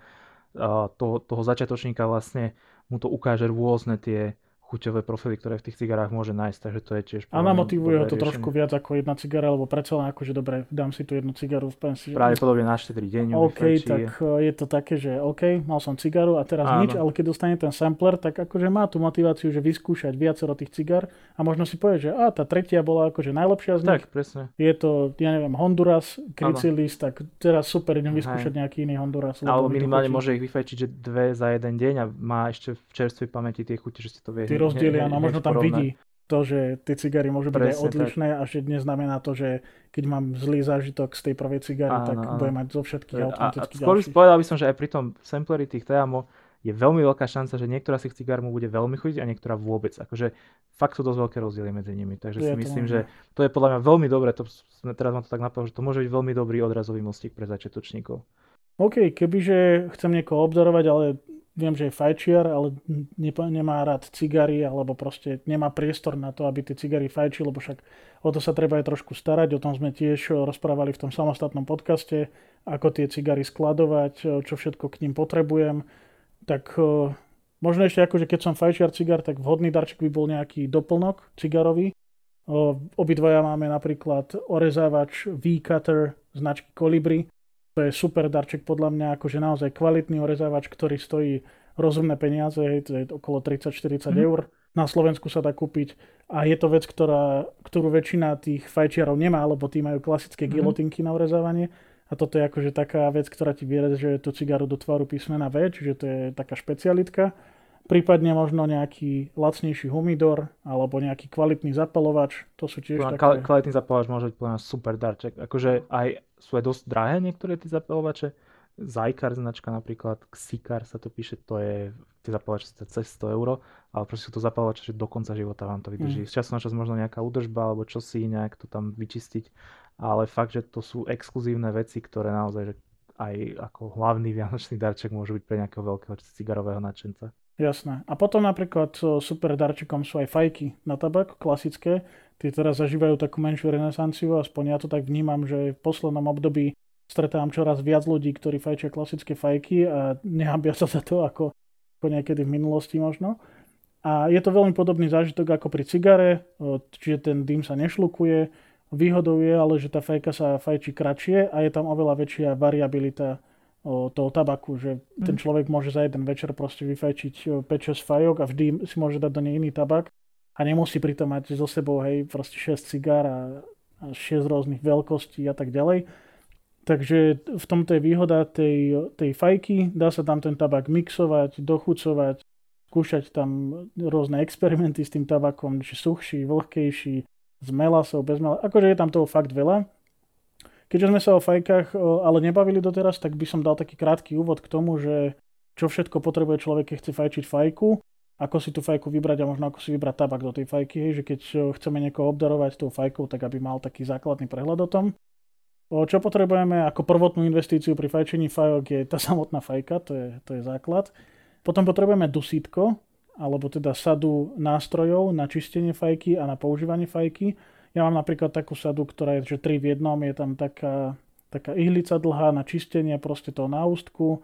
toho, toho začiatočníka vlastne mu to ukáže rôzne tie chuťové profily, ktoré v tých cigarách môže nájsť, takže to je tiež... A namotivuje ho to riešenie. trošku viac ako jedna cigara, lebo predsa len akože dobre, dám si tu jednu cigaru v pensi. podobne na 4 deň. OK, tak e, je to také, že OK, mal som cigaru a teraz Áno. nič, ale keď dostane ten sampler, tak akože má tú motiváciu, že vyskúšať viacero tých cigar a možno si povie, že a tá tretia bola akože najlepšia z nich. Tak, presne. Je to, ja neviem, Honduras, Chrysalis, tak teraz super, idem vyskúšať nejaký iný Honduras. Alebo minimálne môže ich vyfajčiť, že dve za jeden deň a má ešte v čerstvej pamäti tie chute, že si to vie rozdiely, áno, možno tam vidí to, že tie cigary môžu byť Presne, aj odlišné tak. a že dnes znamená to, že keď mám zlý zážitok z tej prvej cigary, áno, tak áno. budem mať zo všetkých a, automaticky a, skôr povedal by som, že aj pri tom sampleri tých Teamo je veľmi veľká šanca, že niektorá z tých cigár mu bude veľmi chutiť a niektorá vôbec. Akože fakt sú dosť veľké rozdiely medzi nimi. Takže je si myslím, že to je podľa mňa veľmi dobré. To, teraz mám to tak napadlo, že to môže byť veľmi dobrý odrazový mostík pre začiatočníkov. OK, kebyže chcem niekoho obdarovať, ale viem, že je fajčiar, ale nemá rád cigary, alebo proste nemá priestor na to, aby tie cigary fajčil, lebo však o to sa treba aj trošku starať. O tom sme tiež rozprávali v tom samostatnom podcaste, ako tie cigary skladovať, čo všetko k ním potrebujem. Tak možno ešte akože keď som fajčiar cigar, tak vhodný darček by bol nejaký doplnok cigarový. Obidvaja máme napríklad orezávač V-Cutter značky Colibri, to je super darček podľa mňa, akože naozaj kvalitný orezávač, ktorý stojí rozumné peniaze, hej, to je okolo 30-40 mm. eur. Na Slovensku sa dá kúpiť a je to vec, ktorá, ktorú väčšina tých fajčiarov nemá, lebo tí majú klasické mm. gilotinky na orezávanie. A toto je akože taká vec, ktorá ti že tú cigaru do tvaru písmena V, čiže to je taká špecialitka. Prípadne možno nejaký lacnejší humidor alebo nejaký kvalitný zapalovač. To sú tiež také... Kvalitný zapalovač môže byť super darček. Akože aj sú aj dosť drahé niektoré tie zapalovače. Zajkar značka napríklad, Xikar sa to píše, to je, tie zapalovače cez 100 euro, ale proste sú to zapalovače, že do konca života vám to vydrží. Mm. Z času na čas možno nejaká údržba alebo čosi, nejak to tam vyčistiť, ale fakt, že to sú exkluzívne veci, ktoré naozaj že aj ako hlavný vianočný darček môžu byť pre nejakého veľkého cigarového nadšenca. Jasné. A potom napríklad super darčekom sú aj fajky na tabak, klasické. Tie teraz zažívajú takú menšiu renesanciu, aspoň ja to tak vnímam, že v poslednom období stretávam čoraz viac ľudí, ktorí fajčia klasické fajky a nehambia sa za to, ako, ako niekedy v minulosti možno. A je to veľmi podobný zážitok ako pri cigare, čiže ten dým sa nešlukuje. Výhodou je ale, že tá fajka sa fajčí kratšie a je tam oveľa väčšia variabilita toho tabaku, že ten človek môže za jeden večer proste vyfajčiť 5-6 fajok a vždy si môže dať do nej iný tabak a nemusí pritom mať so sebou hej, proste 6 cigár a, a 6 rôznych veľkostí a tak ďalej. Takže v tomto je výhoda tej, tej fajky, dá sa tam ten tabak mixovať, dochucovať, skúšať tam rôzne experimenty s tým tabakom, či suchší, vlhkejší, s melasou, bez melasou. Akože je tam toho fakt veľa. Keďže sme sa o fajkách ale nebavili doteraz, tak by som dal taký krátky úvod k tomu, že čo všetko potrebuje človek, keď chce fajčiť fajku, ako si tú fajku vybrať a možno ako si vybrať tabak do tej fajky, hej, že keď chceme niekoho obdarovať tou fajkou, tak aby mal taký základný prehľad o tom. Čo potrebujeme ako prvotnú investíciu pri fajčení fajok je tá samotná fajka, to je, to je základ. Potom potrebujeme dusítko, alebo teda sadu nástrojov na čistenie fajky a na používanie fajky. Ja mám napríklad takú sadu, ktorá je že 3 v jednom, je tam taká, taká ihlica dlhá na čistenie proste toho náustku,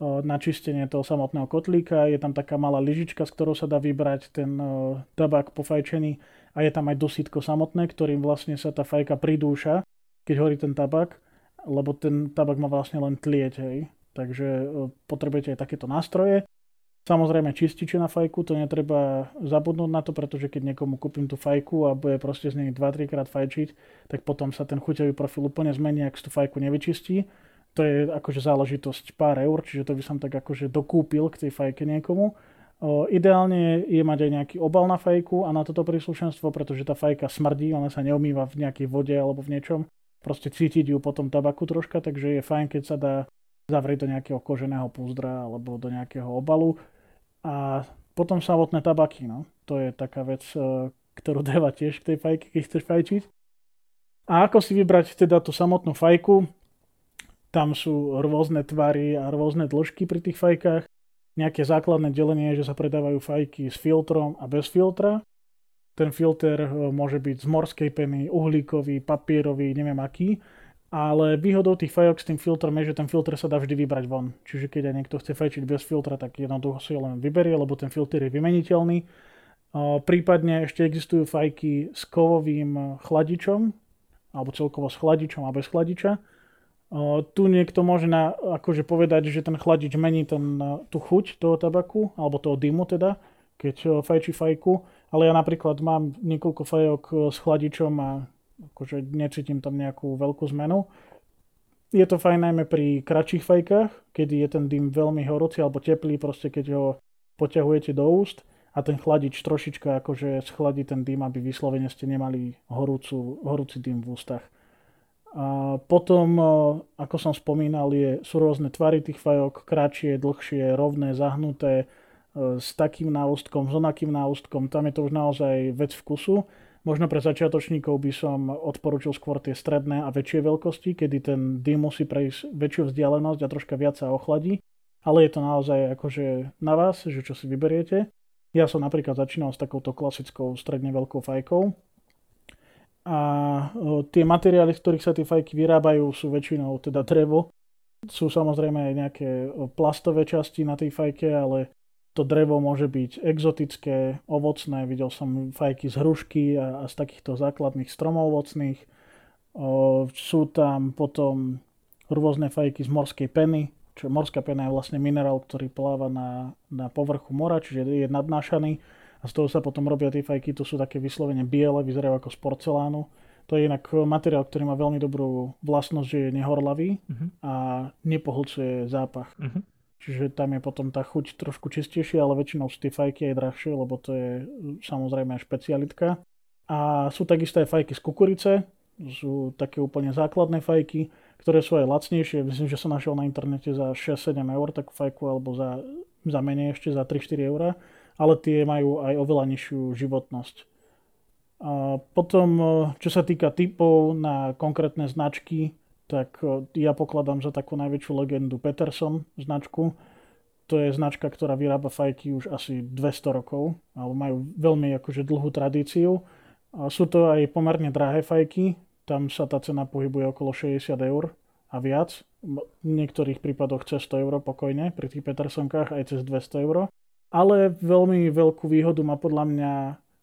na čistenie toho samotného kotlíka, je tam taká malá lyžička, s ktorou sa dá vybrať ten tabak po fajčení a je tam aj dosítko samotné, ktorým vlastne sa tá fajka pridúša, keď horí ten tabak, lebo ten tabak má vlastne len tlieť, hej. Takže potrebujete aj takéto nástroje. Samozrejme čističe na fajku, to netreba zabudnúť na to, pretože keď niekomu kúpim tú fajku a bude proste z nej 2-3 krát fajčiť, tak potom sa ten chuťový profil úplne zmení, ak tú fajku nevyčistí. To je akože záležitosť pár eur, čiže to by som tak akože dokúpil k tej fajke niekomu. O, ideálne je mať aj nejaký obal na fajku a na toto príslušenstvo, pretože tá fajka smrdí, ona sa neumýva v nejakej vode alebo v niečom. Proste cítiť ju potom tabaku troška, takže je fajn, keď sa dá zavrieť do nejakého koženého púzdra alebo do nejakého obalu. A potom samotné tabaky, no. To je taká vec, e, ktorú dáva tiež k tej fajke, keď chceš fajčiť. A ako si vybrať teda tú samotnú fajku? Tam sú rôzne tvary a rôzne dĺžky pri tých fajkách. Nejaké základné delenie je, že sa predávajú fajky s filtrom a bez filtra. ten filter môže byť z morskej peny, uhlíkový, papierový, neviem aký. Ale výhodou tých fajok s tým filtrom je, že ten filter sa dá vždy vybrať von. Čiže keď aj niekto chce fajčiť bez filtra, tak jednoducho si ho len vyberie, lebo ten filter je vymeniteľný. Prípadne ešte existujú fajky s kovovým chladičom, alebo celkovo s chladičom a bez chladiča. Tu niekto môže na, akože povedať, že ten chladič mení ten, tú chuť toho tabaku, alebo toho dymu teda, keď fajčí fajku. Ale ja napríklad mám niekoľko fajok s chladičom a akože necítim tam nejakú veľkú zmenu. Je to fajn najmä pri kratších fajkách, kedy je ten dym veľmi horúci alebo teplý, proste keď ho poťahujete do úst a ten chladič trošička akože schladí ten dym, aby vyslovene ste nemali horúcu, horúci dym v ústach. A potom, ako som spomínal, je, sú rôzne tvary tých fajok, kratšie, dlhšie, rovné, zahnuté, s takým náustkom, s onakým náustkom. Tam je to už naozaj vec vkusu. Možno pre začiatočníkov by som odporučil skôr tie stredné a väčšie veľkosti, kedy ten dym musí prejsť väčšiu vzdialenosť a troška viac sa ochladí. Ale je to naozaj akože na vás, že čo si vyberiete. Ja som napríklad začínal s takouto klasickou stredne veľkou fajkou. A tie materiály, z ktorých sa tie fajky vyrábajú, sú väčšinou teda drevo. Sú samozrejme aj nejaké plastové časti na tej fajke, ale to drevo môže byť exotické, ovocné, videl som fajky z hrušky a, a z takýchto základných stromov ovocných. O, sú tam potom rôzne fajky z morskej peny, čo morská pena je vlastne minerál, ktorý pláva na, na povrchu mora, čiže je nadnášaný a z toho sa potom robia tie fajky, to sú také vyslovene biele, vyzerajú ako z porcelánu. To je inak materiál, ktorý má veľmi dobrú vlastnosť, že je nehorlavý uh-huh. a nepohlcuje zápach. Uh-huh. Čiže tam je potom tá chuť trošku čistejšia, ale väčšinou sú tie fajky aj drahšie, lebo to je samozrejme špecialitka. A sú takisto aj fajky z kukurice, sú také úplne základné fajky, ktoré sú aj lacnejšie. Myslím, že som našiel na internete za 6-7 eur takú fajku, alebo za, za menej ešte za 3-4 eur, ale tie majú aj oveľa nižšiu životnosť. A potom, čo sa týka typov na konkrétne značky, tak ja pokladám za takú najväčšiu legendu Peterson značku. To je značka, ktorá vyrába fajky už asi 200 rokov, alebo majú veľmi akože dlhú tradíciu. A sú to aj pomerne drahé fajky, tam sa tá cena pohybuje okolo 60 eur a viac. V niektorých prípadoch cez 100 eur pokojne, pri tých Petersonkách aj cez 200 eur. Ale veľmi veľkú výhodu má podľa mňa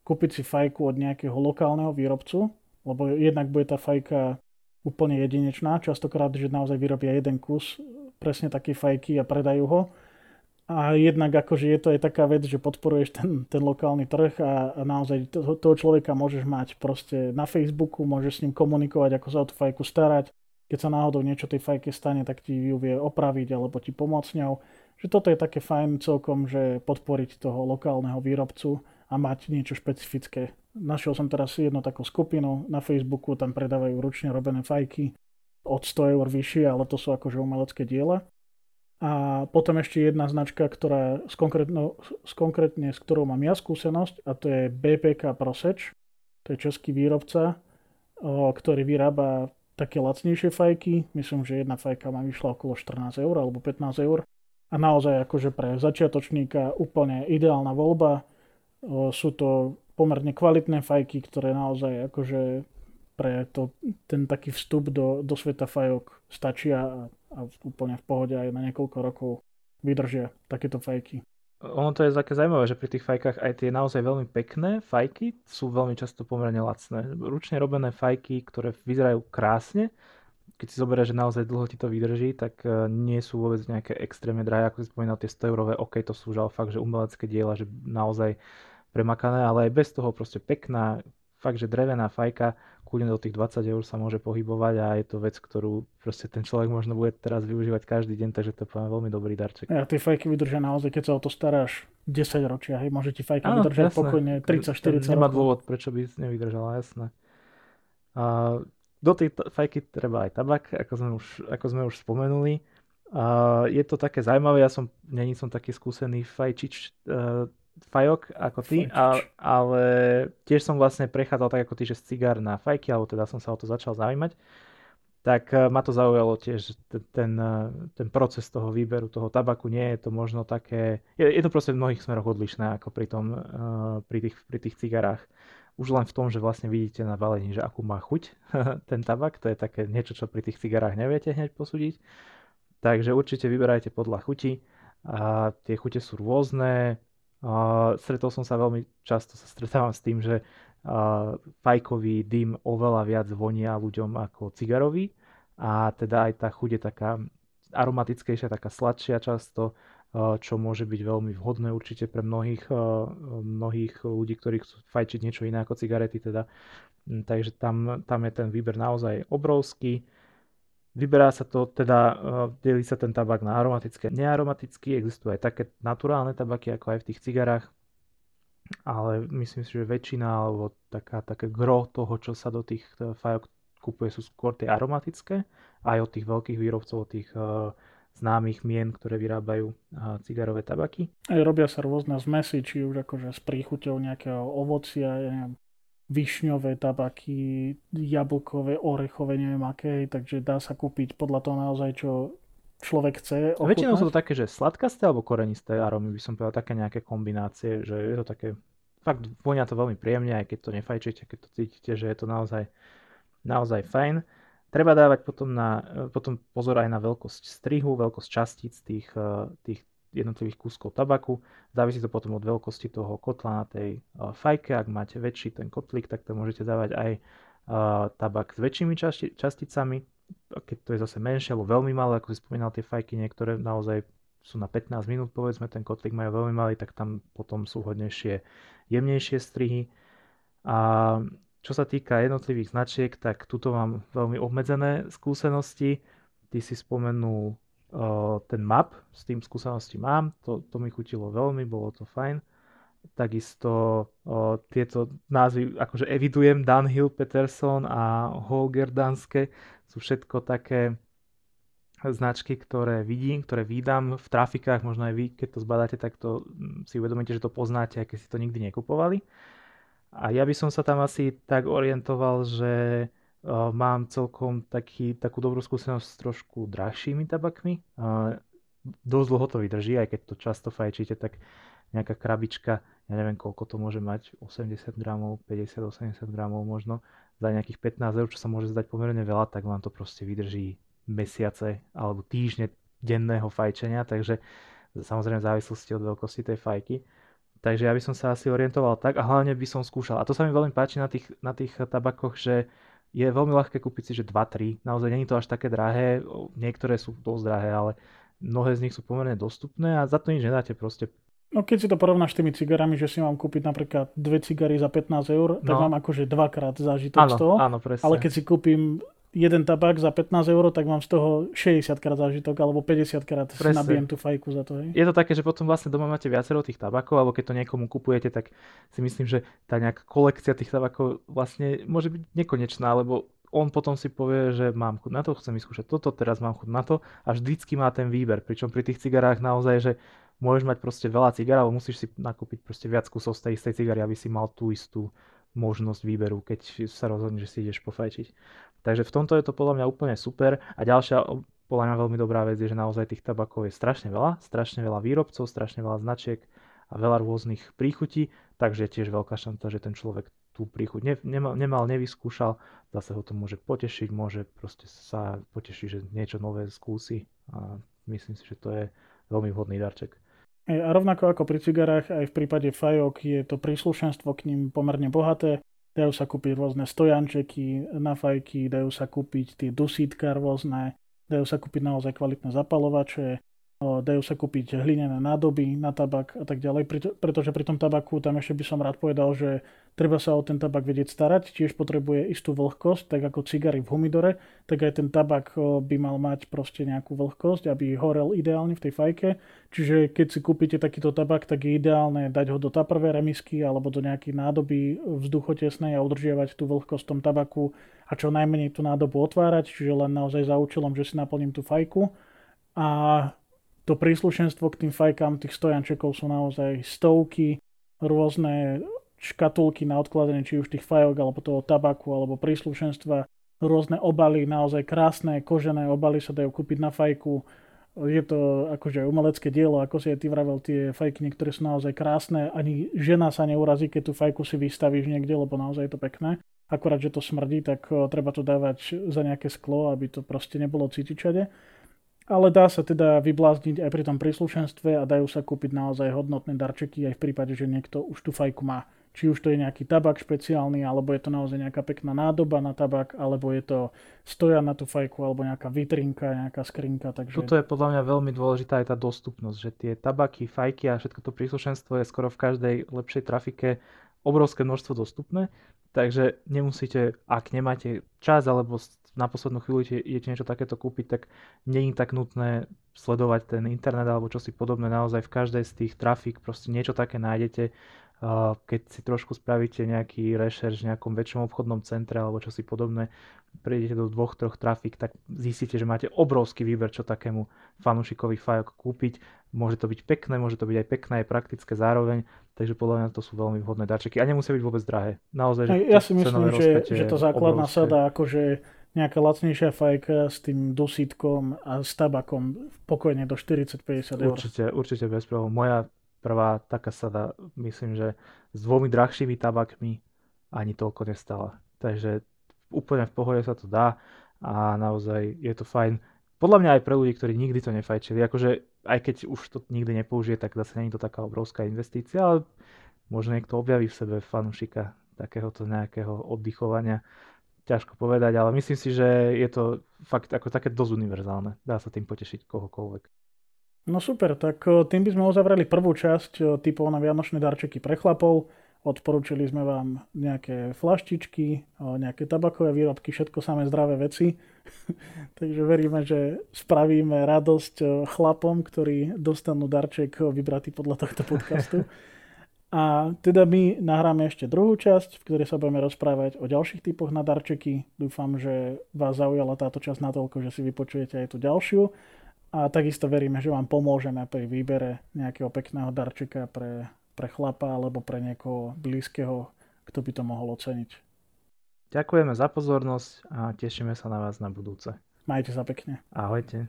kúpiť si fajku od nejakého lokálneho výrobcu, lebo jednak bude tá fajka úplne jedinečná. Častokrát, že naozaj vyrobia jeden kus presne také fajky a predajú ho. A jednak akože je to aj taká vec, že podporuješ ten, ten lokálny trh a, a naozaj toho, toho človeka môžeš mať proste na Facebooku, môžeš s ním komunikovať, ako sa o tú fajku starať. Keď sa náhodou niečo tej fajke stane, tak ti ju vie opraviť alebo ti pomôcť ňou. Že toto je také fajn celkom, že podporiť toho lokálneho výrobcu a mať niečo špecifické Našiel som teraz jednu takú skupinu na Facebooku, tam predávajú ručne robené fajky od 100 eur vyššie, ale to sú akože umelecké diela. A potom ešte jedna značka, ktorá s, s konkrétne s ktorou mám ja skúsenosť a to je BPK Proseč. To je český výrobca, ktorý vyrába také lacnejšie fajky. Myslím, že jedna fajka má vyšla okolo 14 eur alebo 15 eur. A naozaj akože pre začiatočníka úplne ideálna voľba. Sú to pomerne kvalitné fajky, ktoré naozaj akože pre to, ten taký vstup do, do sveta fajok stačia a, a úplne v pohode aj na niekoľko rokov vydržia takéto fajky. Ono to je také zaujímavé, že pri tých fajkách aj tie naozaj veľmi pekné fajky sú veľmi často pomerne lacné. Ručne robené fajky, ktoré vyzerajú krásne, keď si zoberieš, že naozaj dlho ti to vydrží, tak e, nie sú vôbec nejaké extrémne drahé, ako si spomínal, tie 100 eurové, ok, to sú žal fakt, že umelecké diela, že naozaj premakané, ale aj bez toho proste pekná, fakt, že drevená fajka, kľudne do tých 20 eur sa môže pohybovať a je to vec, ktorú proste ten človek možno bude teraz využívať každý deň, takže to je veľmi dobrý darček. A tie fajky vydržia naozaj, keď sa o to staráš 10 ročia, hej, môže ti fajka Áno, vydržať jasné. pokojne 30-40 Nemá dôvod, prečo by nevydržala, jasné. A do tej fajky treba aj tabak, ako sme už, ako sme už spomenuli. A je to také zaujímavé, ja som, není som taký skúsený fajčič, uh, fajok ako ty, ale, ale tiež som vlastne prechádzal tak ako ty, že z cigár na fajky, alebo teda som sa o to začal zaujímať, tak eh, ma to zaujalo tiež, ten, ten, eh, ten proces toho výberu toho tabaku nie je to možno také, je, je to proste v mnohých smeroch odlišné ako pri, tom, eh, pri, tých, pri tých cigarách. Už len v tom, že vlastne vidíte na balení, že akú má chuť ten tabak, to je také niečo, čo pri tých cigarách neviete hneď posúdiť. Takže určite vyberajte podľa chuti. A tie chute sú rôzne. A stretol som sa veľmi často, sa stretávam s tým, že fajkový dym oveľa viac vonia ľuďom ako cigarový. A teda aj tá chuť je taká aromatickejšia, taká sladšia často čo môže byť veľmi vhodné určite pre mnohých, mnohých ľudí, ktorí chcú fajčiť niečo iné ako cigarety. Teda. Mm, takže tam, tam je ten výber naozaj obrovský. Vyberá sa to, teda delí sa ten tabak na aromatické a nearomatický. Existujú aj také naturálne tabaky, ako aj v tých cigarách. Ale myslím si, že väčšina, alebo taká, také gro toho, čo sa do tých e, fajok kupuje, sú skôr tie aromatické. Aj od tých veľkých výrobcov, od tých známych mien, ktoré vyrábajú cigarové tabaky. Aj robia sa rôzne zmesy, či už akože s príchuťou nejakého ovocia, ja neviem, višňové tabaky, jablkové, orechové, neviem aké, takže dá sa kúpiť podľa toho naozaj, čo človek chce ochutnať. Väčšinou sú to také, že sladkasté alebo korenisté arómy, by som povedal, také nejaké kombinácie, že je to také, fakt vonia to veľmi príjemne, aj keď to nefajčíte, keď to cítite, že je to naozaj, naozaj fajn. Treba dávať potom, na, potom pozor aj na veľkosť strihu, veľkosť častíc tých, eh, tých jednotlivých kúskov tabaku. Závisí to potom od veľkosti toho kotla na tej eh, fajke. Ak máte väčší ten kotlík, tak to môžete dávať aj tabak s väčšími časti, časticami. Keď to je zase menšie alebo veľmi malé, ako si spomínal tie fajky, niektoré naozaj sú na 15 minút, povedzme, ten kotlík majú veľmi malý, tak tam potom sú hodnejšie, jemnejšie strihy. A čo sa týka jednotlivých značiek, tak tuto mám veľmi obmedzené skúsenosti. Ty si spomenul uh, ten map, s tým skúsenosti mám, to, to mi chutilo veľmi, bolo to fajn. Takisto uh, tieto názvy, akože evidujem, Dunhill, Peterson a Holger Danske, sú všetko také značky, ktoré vidím, ktoré vydám v trafikách, možno aj vy, keď to zbadáte, tak to mm, si uvedomíte, že to poznáte, keď si to nikdy nekupovali. A ja by som sa tam asi tak orientoval, že uh, mám celkom taký, takú dobrú skúsenosť s trošku drahšími tabakmi. Uh, dosť dlho to vydrží, aj keď to často fajčíte, tak nejaká krabička, ja neviem koľko to môže mať, 80 gramov, 50-80 gramov možno, za nejakých 15 eur, čo sa môže zdať pomerne veľa, tak vám to proste vydrží mesiace alebo týždne denného fajčenia, takže samozrejme v závislosti od veľkosti tej fajky. Takže ja by som sa asi orientoval tak a hlavne by som skúšal. A to sa mi veľmi páči na tých, na tých tabakoch, že je veľmi ľahké kúpiť si, že 2-3. Naozaj není to až také drahé. Niektoré sú dosť drahé, ale mnohé z nich sú pomerne dostupné a za to nič nedáte proste. No keď si to porovnáš s tými cigarami, že si mám kúpiť napríklad dve cigary za 15 eur, tak no. mám akože dvakrát zážitok áno, z toho. Áno, presne. Ale keď si kúpim jeden tabak za 15 eur, tak mám z toho 60 krát zážitok alebo 50 krát Presne. nabijem tú fajku za to. Hej. Je to také, že potom vlastne doma máte viacero tých tabakov, alebo keď to niekomu kupujete, tak si myslím, že tá nejaká kolekcia tých tabakov vlastne môže byť nekonečná, lebo on potom si povie, že mám chuť na to, chcem vyskúšať toto, teraz mám chuť na to a vždycky má ten výber. Pričom pri tých cigarách naozaj, že môžeš mať proste veľa cigár, ale musíš si nakúpiť proste viac kusov z tej istej cigary, aby si mal tú istú možnosť výberu, keď sa rozhodneš, že si ideš pofajčiť. Takže v tomto je to podľa mňa úplne super. A ďalšia podľa mňa veľmi dobrá vec je, že naozaj tých tabakov je strašne veľa, strašne veľa výrobcov, strašne veľa značiek a veľa rôznych príchutí, takže je tiež veľká šanca, že ten človek tú príchuť ne, nemal, nemal, nevyskúšal, zase ho to môže potešiť, môže proste sa potešiť, že niečo nové skúsi a myslím si, že to je veľmi vhodný darček. A rovnako ako pri cigarách, aj v prípade fajok je to príslušenstvo k ním pomerne bohaté. Dajú sa kúpiť rôzne stojančeky na fajky, dajú sa kúpiť tie dusítka rôzne, dajú sa kúpiť naozaj kvalitné zapalovače, dajú sa kúpiť hlinené nádoby na tabak a tak ďalej, pretože pri tom tabaku tam ešte by som rád povedal, že treba sa o ten tabak vedieť starať, tiež potrebuje istú vlhkosť, tak ako cigary v humidore, tak aj ten tabak by mal mať proste nejakú vlhkosť, aby horel ideálne v tej fajke, čiže keď si kúpite takýto tabak, tak je ideálne dať ho do taprvé remisky alebo do nejakej nádoby vzduchotesnej a udržiavať tú vlhkosť v tom tabaku a čo najmenej tú nádobu otvárať, čiže len naozaj za účelom, že si naplním tú fajku. A to príslušenstvo k tým fajkám tých stojančekov sú naozaj stovky, rôzne škatulky na odkladanie či už tých fajok alebo toho tabaku alebo príslušenstva, rôzne obaly, naozaj krásne kožené obaly sa dajú kúpiť na fajku, je to akože umelecké dielo, ako si aj ty vravel, tie fajky niektoré sú naozaj krásne, ani žena sa neurazí, keď tú fajku si vystavíš niekde, lebo naozaj je to pekné. Akorát, že to smrdí, tak treba to dávať za nejaké sklo, aby to proste nebolo cítiť všade. Ale dá sa teda vyblázniť aj pri tom príslušenstve a dajú sa kúpiť naozaj hodnotné darčeky aj v prípade, že niekto už tú fajku má. Či už to je nejaký tabak špeciálny, alebo je to naozaj nejaká pekná nádoba na tabak, alebo je to stoja na tú fajku, alebo nejaká vitrinka, nejaká skrinka. Takže... Toto je podľa mňa veľmi dôležitá aj tá dostupnosť, že tie tabaky, fajky a všetko to príslušenstvo je skoro v každej lepšej trafike obrovské množstvo dostupné, takže nemusíte, ak nemáte čas alebo na poslednú chvíľu idete niečo takéto kúpiť, tak je tak nutné sledovať ten internet alebo čo si podobné. Naozaj v každej z tých trafík proste niečo také nájdete. Keď si trošku spravíte nejaký rešerš v nejakom väčšom obchodnom centre alebo čo si podobné, prejdete do dvoch, troch trafík, tak zistíte, že máte obrovský výber, čo takému fanúšikovi fajok kúpiť. Môže to byť pekné, môže to byť aj pekné, aj praktické zároveň, takže podľa mňa to sú veľmi vhodné darčeky a nemusia byť vôbec drahé. Naozaj, že ja si myslím, že, že to základná obrovské. sada akože nejaká lacnejšia fajka s tým dusítkom a s tabakom pokojne do 40-50 eur. Určite, určite bez problémov. Moja prvá taká sada, myslím, že s dvomi drahšími tabakmi ani toľko nestala. Takže úplne v pohode sa to dá a naozaj je to fajn. Podľa mňa aj pre ľudí, ktorí nikdy to nefajčili, akože aj keď už to nikdy nepoužije, tak zase je to taká obrovská investícia, ale možno niekto objaví v sebe fanušika takéhoto nejakého oddychovania ťažko povedať, ale myslím si, že je to fakt ako také dosť univerzálne. Dá sa tým potešiť kohokoľvek. No super, tak tým by sme uzavreli prvú časť typov na vianočné darčeky pre chlapov. Odporúčili sme vám nejaké flaštičky, nejaké tabakové výrobky, všetko samé zdravé veci. Takže veríme, že spravíme radosť chlapom, ktorí dostanú darček vybratý podľa tohto podcastu. A teda my nahráme ešte druhú časť, v ktorej sa budeme rozprávať o ďalších typoch na darčeky. Dúfam, že vás zaujala táto časť natoľko, že si vypočujete aj tú ďalšiu. A takisto veríme, že vám pomôžeme pri výbere nejakého pekného darčeka pre, pre chlapa alebo pre niekoho blízkeho, kto by to mohol oceniť. Ďakujeme za pozornosť a tešíme sa na vás na budúce. Majte sa pekne. Ahojte.